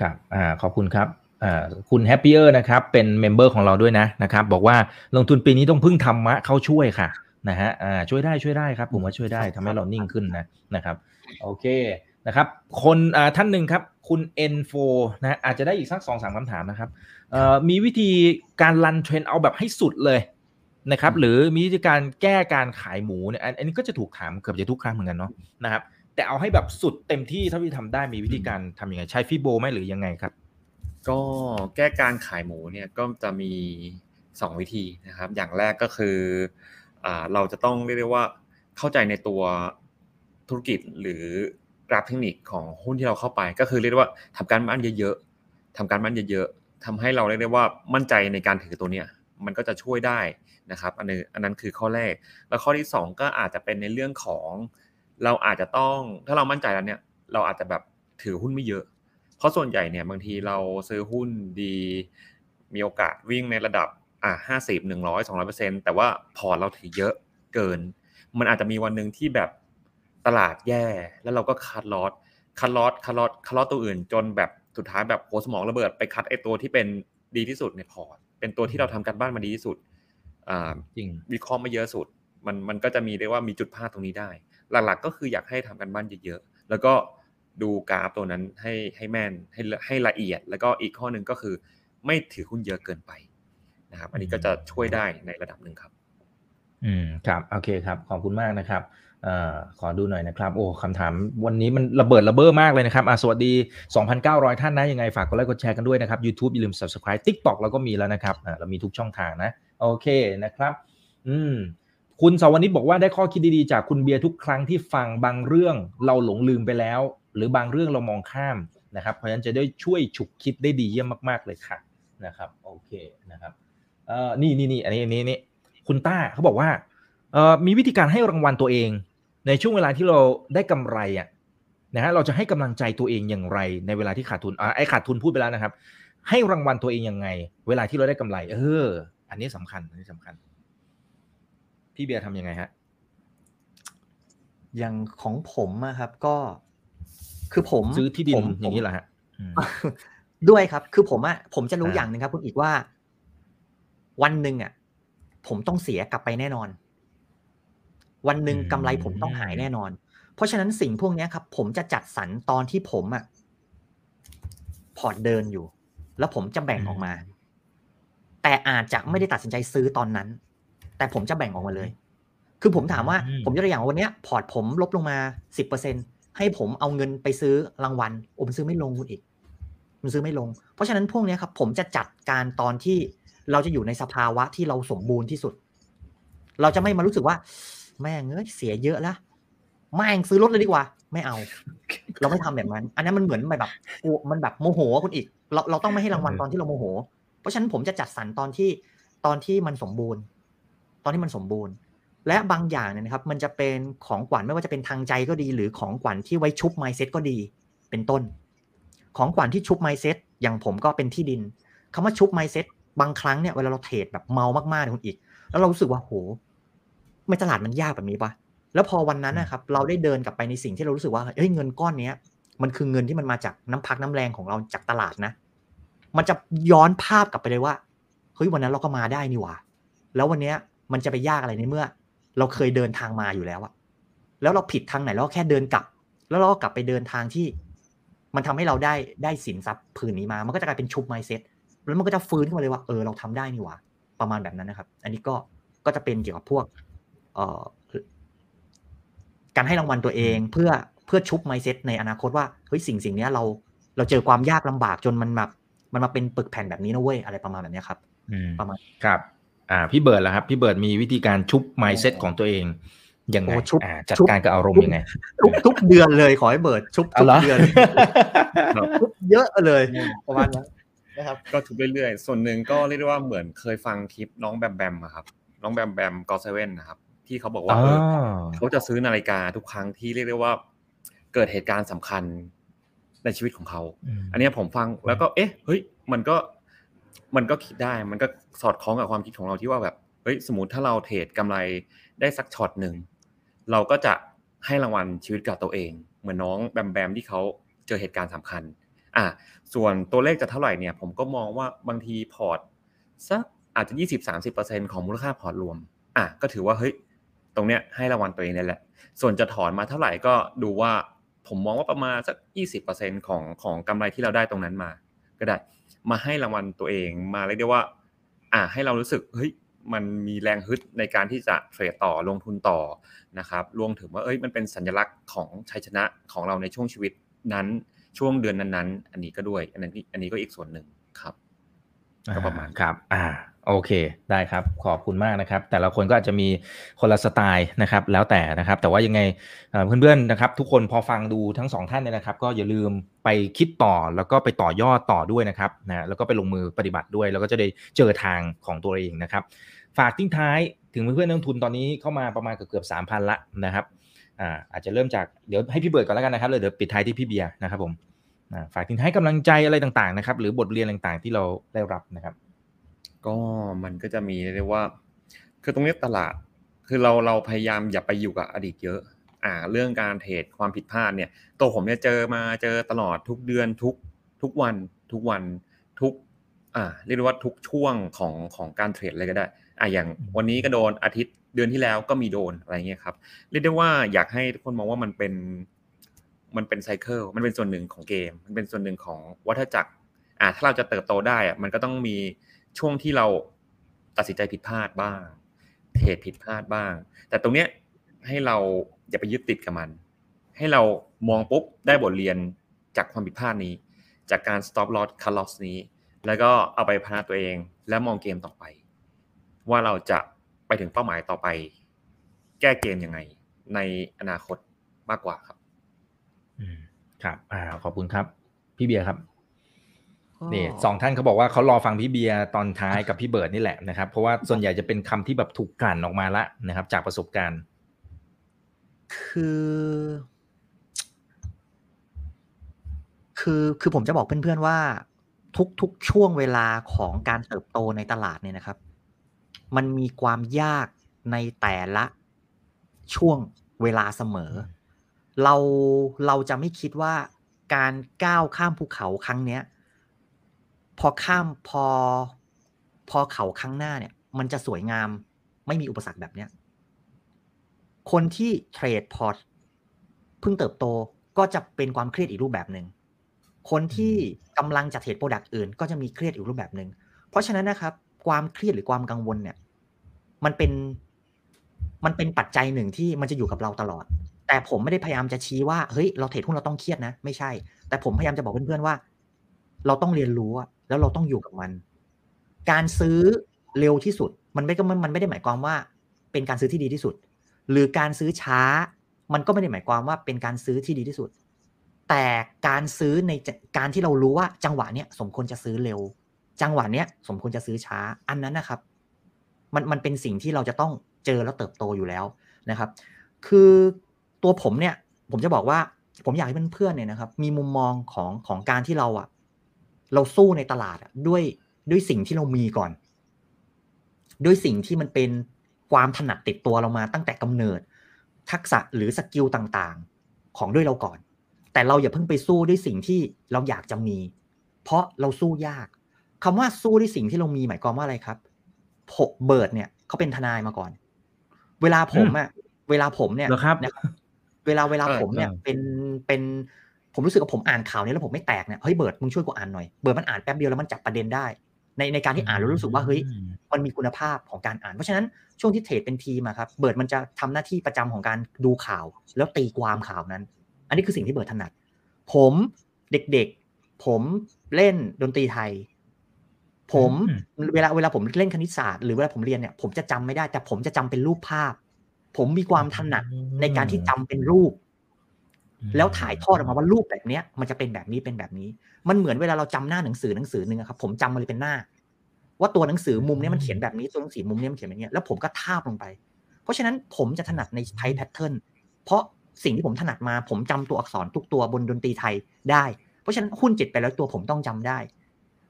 ครับอ่าขอบคุณครับอ่าคุณ Happier นะครับ เป็น member ของเราด้วยนะนะครับ บอกว่าลงทุนปีนี้ต้องพึ่งธรรมะเข้าช่วยค่ะนะฮะอ่าช่วยได้ช่วยได้ครับ ผมว่าช่วยได้ทำให้เรานิ่งขึ้นนะนะครับ โอเค นะครับ คนอ่าท่านหนึ่งครับ คุณ N4 นะอาจจะได้อีกสักสองสามคำถามนะครับเอ่อมีวิธีการ run trend เอาแบบให้สุดเลยนะครับ หรือมีวิธีการแก้การขายหมูเนี่ยอันอันนี้ก็จะถูกถามเกือบจะทุกครั้งเหมือนกันเนาะนะครับ แต่เอาให้แบบสุดเต็มที่เท่าที่ทำได้มีวิธีการทำยังไงใช้ฟิโบไหมหรือยังไงครับ ก็แก้การขายหมูเนี่ยก็จะมี 2 วิธีนะครับ อย่างแรกก็คืออ่าเราจะต้องเรียกได้ว่าเข้าใจในตัวธุรกิจหรือ กราฟเทคนิคของหุ้นที่เราเข้าไป ก็คือเรียกว่าทำการบ้านเยอะๆทำการบ้านเยอะๆทำให้เราเรียกได้ว่ามั่นใจในการถือตัวเนี้ยมันก็จะช่วยได้นะครับ อันนี้อันนั้นคือข้อแรก แล้วข้อที่ 2 ก็อาจจะเป็นในเรื่องของ เราอาจจะต้องถ้าเรามั่นใจแล้วเนี่ยเราอาจจะแบบถือหุ้นไม่เยอะ เพราะส่วนใหญ่เนี่ยบางทีเราซื้อหุ้นดี มีโอกาสวิ่งในระดับอะห้าสิบหนึ่งร้อยสองร้อยเปอร์เซ็นแต่ว่าพอร์ตเราถือเยอะเกิน มันอาจจะมีวันหนึ่งที่แบบ ตลาดแย่ แล้วเราก็ cut loss cut loss cut loss cut loss ตัวอื่น จนแบบสุดท้ายแบบโหสมองระเบิดไป cut ไอตัวที่เป็นดีที่สุดในพอร์ตเป็นตัวที่เราทำการบ้านมาดีที่สุดอ่าจริงวิเคราะห์มาเยอะสุด มันมันก็จะมีเรียกว่ามีจุดพลาดตรงนี้ได้ หลักๆ ก็คืออยากให้ทำกันบ้านเยอะๆแล้วก็ดูกราฟตัวนั้นให้ให้แม่นให้ละให้ละเอียด แล้วก็อีกข้อหนึ่งก็คือ ไม่ถือหุ้นเยอะเกินไปนะครับ อันนี้ก็จะช่วยได้ในระดับหนึ่งครับ อืมครับโอเคครับ ขอบคุณมากนะครับเอขอดูหน่อยนะครับ โอ้คำถามวันนี้มันระเบิดระเบ้อมากเลยนะครับอะสวัสดี 2,900 ท่านนะ ยังไงฝากกดไลค์กดแชร์กันด้วยนะครับ YouTube อย่าลืม Subscribe TikTok เราก็มีแล้วนะครับเรามีทุกช่องทางนะ โอเคนะครับ อืมคุณสาวนิชบอกว่าได้ข้อคิดดีๆ จากคุณเบียร์ทุกครั้งที่ฟังบางเรื่องเราหลงลืมไปแล้ว หรือบางเรื่องเรามองข้ามนะครับ เพราะฉะนั้นจะได้ช่วยฉุกคิดได้ดีเยี่ยมมากๆเลยค่ะนะครับโอเคนะครับเอ่อนี่นี่นี่อันนี้อันนี้นี่คุณต้าเขาบอกว่าเอ่อมีวิธีการให้รางวัลตัวเอง ในช่วงเวลาที่เราได้กำไรอะนะฮะเราจะให้กำลังใจตัวเองอย่างไรในเวลาที่ขาดทุนอ่าไอ้ขาดทุนพูดไปแล้วนะครับ ให้รางวัลตัวเองยังไง เวลาที่เราได้กำไร เออ อันนี้สำคัญอันนี้สำคัญ พี่เบียร์ทำยังไงฮะอย่างของผมอะครับก็ คือผมซื้อที่ดินผมอย่างนี้เหรอฮะอืมด้วยครับ คือผมอะผมจะรู้อ่าอย่างหนึ่งครับ คุณอีกว่า วันหนึ่งอะผมต้องเสียกลับไปแน่นอน วันหนึ่งกำไรผมต้องหายแน่นอน เพราะฉะนั้นสิ่งพวกเนี้ยครับ ผมจะจัดสรรตอนที่ผมอะพอร์ตเดินอยู่ แล้วผมจะแบ่งออกมา แต่อาจจะไม่ได้ตัดสินใจซื้อตอนนั้น แต่ผมจะแบ่งออกมาเลย คือผมถามว่าอืมผมยกตัวอย่างว่าวันเนี้ยพอร์ตผมลบลงมาสิบเปอร์เซ็นให้ผมเอาเงินไปซื้อรางวัลโอ้ผมซื้อไม่ลงคุณอีกมันซื้อไม่ลง เพราะฉะนั้นพวกเนี้ยครับ ผมจะจัดการตอนที่เราจะอยู่ในสภาวะที่เราสมบูรณ์ที่สุด เราจะไม่มารู้สึกว่า แม่งเอ้ยเสียเยอะละแม่งซื้อรถเลยดีกว่า ไม่เอา เราไม่ทำแบบนั้น อันนั้นมันเหมือนแบบกลัวมันแบบโมโหอะคุณอีก เราเราต้องไม่ให้รางวัลตอนที่เราโมโห เพราะฉะนั้นผมจะจัดสรรตอนที่ตอนที่มันสมบูรณ์ ตอนที่มันสมบูรณ์ และบางอย่างเนี่ยนะครับ มันจะเป็นของขวัญไม่ว่าจะเป็นทางใจก็ดี หรือของขวัญที่ไว้ชุบไมเซ็ตก็ดี เป็นต้น ของขวัญที่ชุบไมเซ็ตอย่างผมก็เป็นที่ดินคำว่าชุบไมเซ็ตบางครั้งเนี่ยเวลาเราเทรดแบบเมามากๆเนี่ยคุณอีก แล้วเรารู้สึกว่าโห ไม่ตลาดมันยากแบบนี้ปะแล้วพอวันนั้นนะครับ เราได้เดินกลับไปในสิ่งที่เรารู้สึกว่าเฮ้ยเงินก้อนเนี้ย มันคือเงินที่มันมาจากน้ำพักน้ำแรงของเราจากตลาดนะ มันจะย้อนภาพกลับไปเลยว่าเฮ้ยวันนั้นเราก็มาได้นี่หว่า แล้ววันเนี้ยมันจะไปยากอะไรในเมื่อ เราเคยเดินทางมาอยู่แล้วอะแล้วเราผิดทางไหนเราก็แค่เดินกลับ แล้วเราก็กลับไปเดินทางที่ มันทำให้เราได้ได้สินทรัพย์ผืนนี้มา มันก็จะกลายเป็นชุบไมเซ็ตแล้วมันก็จะฟื้นขึ้นมาเลยว่าเออเราทำได้นี่หว่า ประมาณแบบนั้นนะครับ อันนี้ก็ก็จะเป็นเกี่ยวกับพวกเอ่อ การให้รางวัลตัวเองเพื่อเพื่อชุบไมเซ็ตในอนาคตว่าเฮ้ยสิ่งสิ่งเนี้ยเราเราเจอความยากลำบากจนมันแบบมันมาเป็นปึกแผ่นแบบนี้นะเว้ยอะไรประมาณแบบเนี้ยครับอืมประมาณครับอ่าพี่เบิร์ดแล้วครับ พี่เบิร์ดมีวิธีการชุบ mindset ของตัวเองยังไงโอ้ชุบอ่าจัดชุบการกับอารมณ์ยังไงทุกทุกเดือนเลยขอให้เบิร์ดชุบเอาทุกเหรอเดือนชุบเยอะเลยประมาณนั้นนะครับก็ทุกเรื่อยๆ ส่วนหนึ่งก็เรียกได้ว่าเหมือนเคยฟังคลิปน้องแบมแบมอะครับ น้องแบมแบม GOT7นะครับ ที่เขาบอกว่าเออเขาจะซื้อนาฬิกาทุกครั้งที่เรียกได้ว่า เกิดเหตุการณ์สำคัญในชีวิตของเขามอันเนี้ยผมฟังแล้วก็ เอ๊ะ เฮ้ย มันก็ มันก็คิดได้ มันก็สอดคล้องกับความคิดของเราที่ว่าแบบ เฮ้ย สมมติถ้าเราเทรดกำไรได้สักช็อตหนึ่ง เราก็จะให้รางวัลชีวิตกับตัวเอง เหมือนน้องแบมแบมที่เขาเจอเหตุการณ์สำคัญ อะ ส่วนตัวเลขจะเท่าไหร่เนี่ย ผมก็มองว่าบางทีพอร์ตสักอาจจะยี่สิบสามสิบเปอร์เซ็นต์ของมูลค่าพอร์ตรวม อะ ก็ถือว่า เฮ้ย ตรงเนี้ยให้รางวัลตัวเองนี่แหละ ส่วนจะถอนมาเท่าไหร่ก็ดูว่าผมมองว่าประมาณสักยี่สิบเปอร์เซ็นของของกำไรที่เราได้ตรงนั้นมา ก็ได้มาให้รางวัลตัวเองมาเรียกได้ว่า อะให้เรารู้สึกเฮ้ยมันมีแรงฮึดในการที่จะเทรดต่อลงทุนต่อนะครับรวมถึงว่าเอ้ยมันเป็นสัญลักษณ์ของชัยชนะของเราในช่วงชีวิตนั้นช่วงเดือนนั้นๆ อันนี้ก็ด้วย อันนี้อันนี้ก็อีกส่วนหนึ่งครับก็ประมาณครับ อ่า โอเคได้ครับขอบคุณมากนะครับ แต่ละคนก็อาจจะมีคนละสไตล์นะครับ แล้วแต่นะครับ แต่ว่ายังไงเพื่อนๆนะครับ ทุกคนพอฟังดูทั้งสองท่านเนี่ยนะครับ ก็อย่าลืมไปคิดต่อแล้วก็ไปต่อยอดต่อด้วยนะครับนะแล้วก็ไปลงมือปฏิบัติด้วย แล้วก็จะได้เจอทางของตัวเองนะครับ ฝากทิ้งท้ายถึงเพื่อนๆนักทุนตอนนี้เข้ามาประมาณเกือบสามพันละนะครับอ่าอาจจะเริ่มจากเดี๋ยวให้พี่เบิร์ดก่อนแล้วกันนะครับเลยเดี๋ยวปิดท้ายที่พี่เบียร์นะครับผมฝากทิ้งท้ายกำลังใจอะไรต่างๆนะครับ หรือบทเรียนต่างๆ ที่เราได้รับนะครับ ก็มันก็จะมีเรียกว่า คือตรงนี้ตลาด คือเราเราพยายามอย่าไปอยู่กับอดีตเยอะ อ่า เรื่องการเทรดความผิดพลาดเนี่ย ตัวผมเนี่ยเจอมาเจอตลอดทุกเดือนทุกทุกวัน ทุกวันทุก อ่า เรียกว่าทุกช่วงของของการเทรดเลยก็ได้ อ่าอย่างวันนี้ก็โดนอาทิตย์เดือนที่แล้วก็มีโดนอะไรเงี้ยครับ เรียกได้ว่าอยากให้ทุกคนมองว่ามันเป็นมันเป็นไซเคิล มันเป็นส่วนหนึ่งของเกม มันเป็นส่วนหนึ่งของวัฏจักร อ่า ถ้าเราจะเติบโตได้อะมันก็ต้องมี ช่วงที่เราตัดสินใจผิดพลาดบ้างเทรดผิดพลาดบ้าง แต่ตรงเนี้ยให้เราอย่าไปยึดติดกับมัน ให้เรามองปุ๊บได้บทเรียนจากความผิดพลาดนี้ จากการ stop loss cut loss นี้ แล้วก็เอาไปพัฒนาตัวเองแล้วมองเกมต่อไป ว่าเราจะไปถึงเป้าหมายต่อไป แก้เกมยังไง ในอนาคตมากกว่าครับ อืมครับ อ่า ขอบคุณครับ พี่เบียร์ครับ นี่สองท่านเขาบอกว่าเขารอฟังพี่เบียร์ตอนท้ายกับพี่เบิร์ดนี่แหละนะครับ เพราะว่าส่วนใหญ่จะเป็นคำที่แบบถูกกลั่นออกมาละนะครับ จากประสบการณ์ คือ คือคือผมจะบอกเพื่อนๆว่า ทุกๆช่วงเวลาของการเติบโตในตลาดเนี่ยนะครับ มันมีความยากในแต่ละช่วงเวลาเสมอ เราเราจะไม่คิดว่าการก้าวข้ามภูเขาครั้งเนี้ย พอข้ามพอ พอเขาข้างหน้าเนี่ย มันจะสวยงามไม่มีอุปสรรคแบบเนี้ยคนที่เทรดพอร์ตเพิ่งเติบโตก็จะเป็นความเครียดอีกรูปแบบหนึ่งคนที่กำลังจะเทรด product อื่น ก็จะมีเครียดอีกรูปแบบหนึ่งเพราะฉะนั้นนะครับ ความเครียดหรือความกังวลเนี่ย มันเป็นมันเป็นปัจจัยหนึ่งที่มันจะอยู่กับเราตลอด แต่ผมไม่ได้พยายามจะชี้ว่าเฮ้ยเราเทรดหุ้นเราต้องเครียดนะ ไม่ใช่ แต่ผมพยายามจะบอกเพื่อนๆว่า เราต้องเรียนรู้ แล้วเราต้องอยู่กับมัน การซื้อเร็วที่สุด มันไม่ก็มันไม่ได้หมายความว่า เป็นการซื้อที่ดีที่สุด หรือการซื้อช้า มันก็ไม่ได้หมายความว่าเป็นการซื้อที่ดีที่สุด แต่การซื้อในการที่เรารู้ว่าจังหวะเนี้ยสมควรจะซื้อเร็ว จังหวะเนี้ยสมควรจะซื้อช้า อันนั้นนะครับ มันมันเป็นสิ่งที่เราจะต้องเจอแล้วเติบโตอยู่แล้วนะครับ คือตัวผมเนี่ย ผมจะบอกว่าผมอยากให้เพื่อนๆเนี่ยนะครับ มีมุมมองของของการที่เราอะ เราสู้ในตลาดด้วยด้วยสิ่งที่เรามีก่อน ด้วยสิ่งที่มันเป็นความถนัดติดตัวเรามาตั้งแต่กำเนิด ทักษะหรือ skill ต่างๆ ของด้วยเราก่อน แต่เราอย่าเพิ่งไปสู้ด้วยสิ่งที่เราอยากจะมี เพราะเราสู้ยากคำว่าสู้ด้วยสิ่งที่เรามีหมายความว่าอะไรครับผมเบิร์ดเนี่ยเขาเป็นทนายมาก่อน เวลาผมอะเวลาผมเนี่ยครับ เวลาเวลาผมเนี่ยเป็นเป็น ผมรู้สึกว่าผมอ่านข่าวนี้แล้วผมไม่แตกเนี่ยเฮ้ยเบิร์ดมึงช่วยกูอ่านหน่อยเบิร์ดมันอ่านแป๊บเดียวแล้วมันจับประเด็นได้ ในในการที่อ่านแล้วรู้สึกว่าเฮ้ยมันมีคุณภาพของการอ่าน เพราะฉะนั้นช่วงที่เทรดเป็นทีมอะครับเบิร์ดมันจะทำหน้าที่ประจำของการดูข่าว แล้วตีความข่าวนั้น อันนี้คือสิ่งที่เบิร์ดถนัด ผมเด็กๆ ผมเล่นดนตรีไทย ผมเวลาเวลาผมเล่นคณิตศาสตร์หรือเวลาผมเรียนเนี่ยผมจะจำไม่ได้ แต่ผมจะจำเป็นรูปภาพ ผมมีความถนัดในการที่จำเป็นรูป แล้วถ่ายทอดออกมาว่ารูปแบบเนี้ย มันจะเป็นแบบนี้เป็นแบบนี้ มันเหมือนเวลาเราจำหน้าหนังสือหนังสือหนึ่งครับผมจำมันเลยเป็นหน้า ว่าตัวหนังสือมุมนี้มันเขียนแบบนี้ตัวหนังสือมุมนี้มันเขียนแบบนี้แล้วผมก็ทาบลงไป เพราะฉะนั้นผมจะถนัดในไทแพทเทิร์นเพราะสิ่งที่ผมถนัดมา ผมจำตัวอักษรทุกตัวบนดนตรีไทยได้ เพราะฉะนั้นหุ้นเจ็ดไปแล้วตัวผมต้องจำได้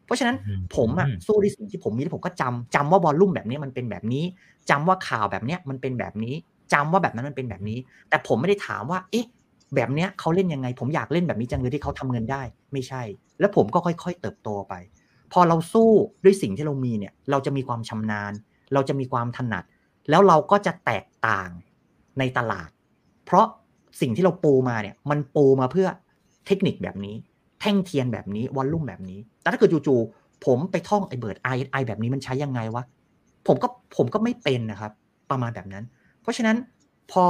เพราะฉะนั้นผมอะสู้ด้วยสิ่งที่ผมมีแล้วผมก็จำจำว่าบอลลุ่มแบบนี้มันเป็นแบบนี้จำว่าข่าวแบบเนี้ยมันเป็นแบบนี้จำว่าแบบนั้นมันเป็นแบบนี้ แต่ผมไม่ได้ถามว่า เอ๊ะ แบบเนี้ยเขาเล่นยังไง ผมอยากเล่นแบบนี้จังเลยที่เขาทำเงินได้ ไม่ใช่ แล้วผมก็ค่อยๆ เติบโตไป พอเราสู้ด้วยสิ่งที่เรามีเนี่ย เราจะมีความชำนาญ เราจะมีความถนัด แล้วเราก็จะแตกต่างในตลาด เพราะสิ่งที่เราปูมาเนี่ย มันปูมาเพื่อเทคนิคแบบนี้ แท่งเทียนแบบนี้วอลลุ่มแบบนี้ แต่ถ้าเกิดจู่ๆผมไปท่องไอเบิร์ดไอไอแบบนี้มันใช้ยังไงวะผมก็ผมก็ไม่เป็นนะครับ ประมาณแบบนั้น เพราะฉะนั้นพอ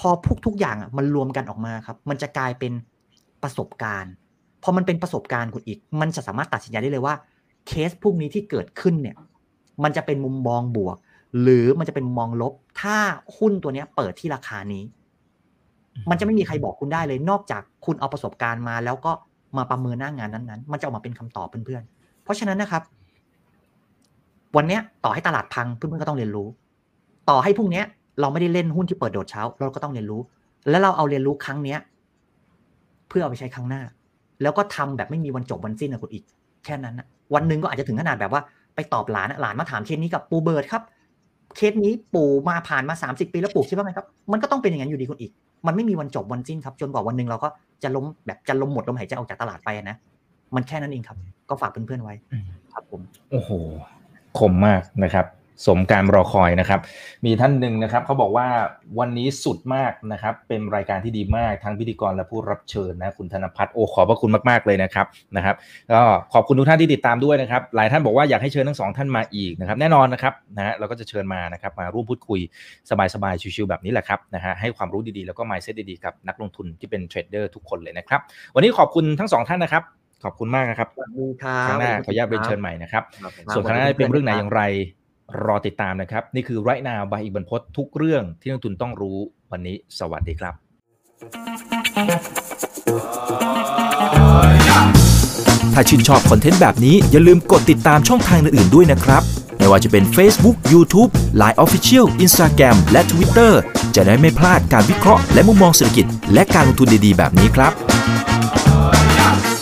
พอพวกทุกอย่างอะมันรวมกันออกมาครับ มันจะกลายเป็นประสบการณ์พอมันเป็นประสบการณ์คุณอีก มันจะสามารถตัดสินใจได้เลยว่าเคสพวกนี้ที่เกิดขึ้นเนี่ย มันจะเป็นมุมมองบวก หรือมันจะเป็นมุมมองลบ ถ้าหุ้นตัวเนี้ยเปิดที่ราคานี้ มันจะไม่มีใครบอกคุณได้เลย นอกจากคุณเอาประสบการณ์มา แล้วก็มาประเมินหน้างานนั้นๆ มันจะออกมาเป็นคำตอบเพื่อนๆ เพราะฉะนั้นนะครับ วันเนี้ยต่อให้ตลาดพังเพื่อนๆก็ต้องเรียนรู้ ต่อให้พรุ่งนี้ เราไม่ได้เล่นหุ้นที่เปิดโดดเช้า เราก็ต้องเรียนรู้ แล้วเราเอาเรียนรู้ครั้งเนี้ย เพื่อเอาไปใช้ครั้งหน้า แล้วก็ทำแบบไม่มีวันจบวันสิ้นนะคุณอีก แค่นั้นนะวันหนึ่งก็อาจจะถึงขนาดแบบว่าไปตอบหลานอะหลานมาถามเคสนี้กับปูเบิร์ดครับ เคสนี้ปู่มาผ่านมาสามสิบปีแล้วปู่คิดว่าไงครับ มันก็ต้องเป็นอย่างนั้นอยู่ดีคุณอีก มันไม่มีวันจบวันสิ้นครับ จนกว่าวันหนึ่งเราก็จะล้มแบบจะล้มหมดลมหายใจออกจากตลาดไปนะ มันแค่นั้นเองครับ ก็ฝากเพื่อนๆไว้ ครับผม โอ้โหคมมากนะครับ สมการรอคอยนะครับ มีท่านหนึ่งนะครับเขาบอกว่าวันนี้สุดมากนะครับ เป็นรายการที่ดีมากทั้งพิธีกรและผู้รับเชิญนะคุณธนพัฒน์โอ้ขอบพระคุณมากๆเลยนะครับนะครับก็ขอบคุณทุกท่านที่ติดตามด้วยนะครับ หลายท่านบอกว่าอยากให้เชิญทั้งสองท่านมาอีกนะครับ แน่นอนนะครับนะฮะเราก็จะเชิญมานะครับมาร่วมพูดคุยสบายๆชิวๆแบบนี้แหละครับนะฮะให้ความรู้ดีๆแล้วก็ mindset ดีๆกับนักลงทุนที่เป็นเทรดเดอร์ทุกคนเลยนะครับ วันนี้ขอบคุณทั้งสองท่านนะครับขอบคุณมากนะครับสวัสดีครัคบรั้งหน้าขออนุญาตเรียนเชิญใหม่นะครับครับส่วนครั้งหน้าจะเป็นเรื่องไหนอย่างไร รอติดตามนะครับ นี่คือไรนาบายอีกบรรพททุกเรื่องที่นักทุนต้องรู้วันนี้สวัสดีครับ ถ้าชื่นชอบคอนเทนต์แบบนี้อย่าลืมกดติดตามช่องทางอื่นๆด้วยนะครับ ไม่ว่าจะเป็น Facebook, YouTube, Line Official, Instagram และ Twitter จะได้ไม่พลาดการวิเคราะห์และมุมมองเศรษฐกิจ และการลงทุนดีๆ แบบนี้ครับ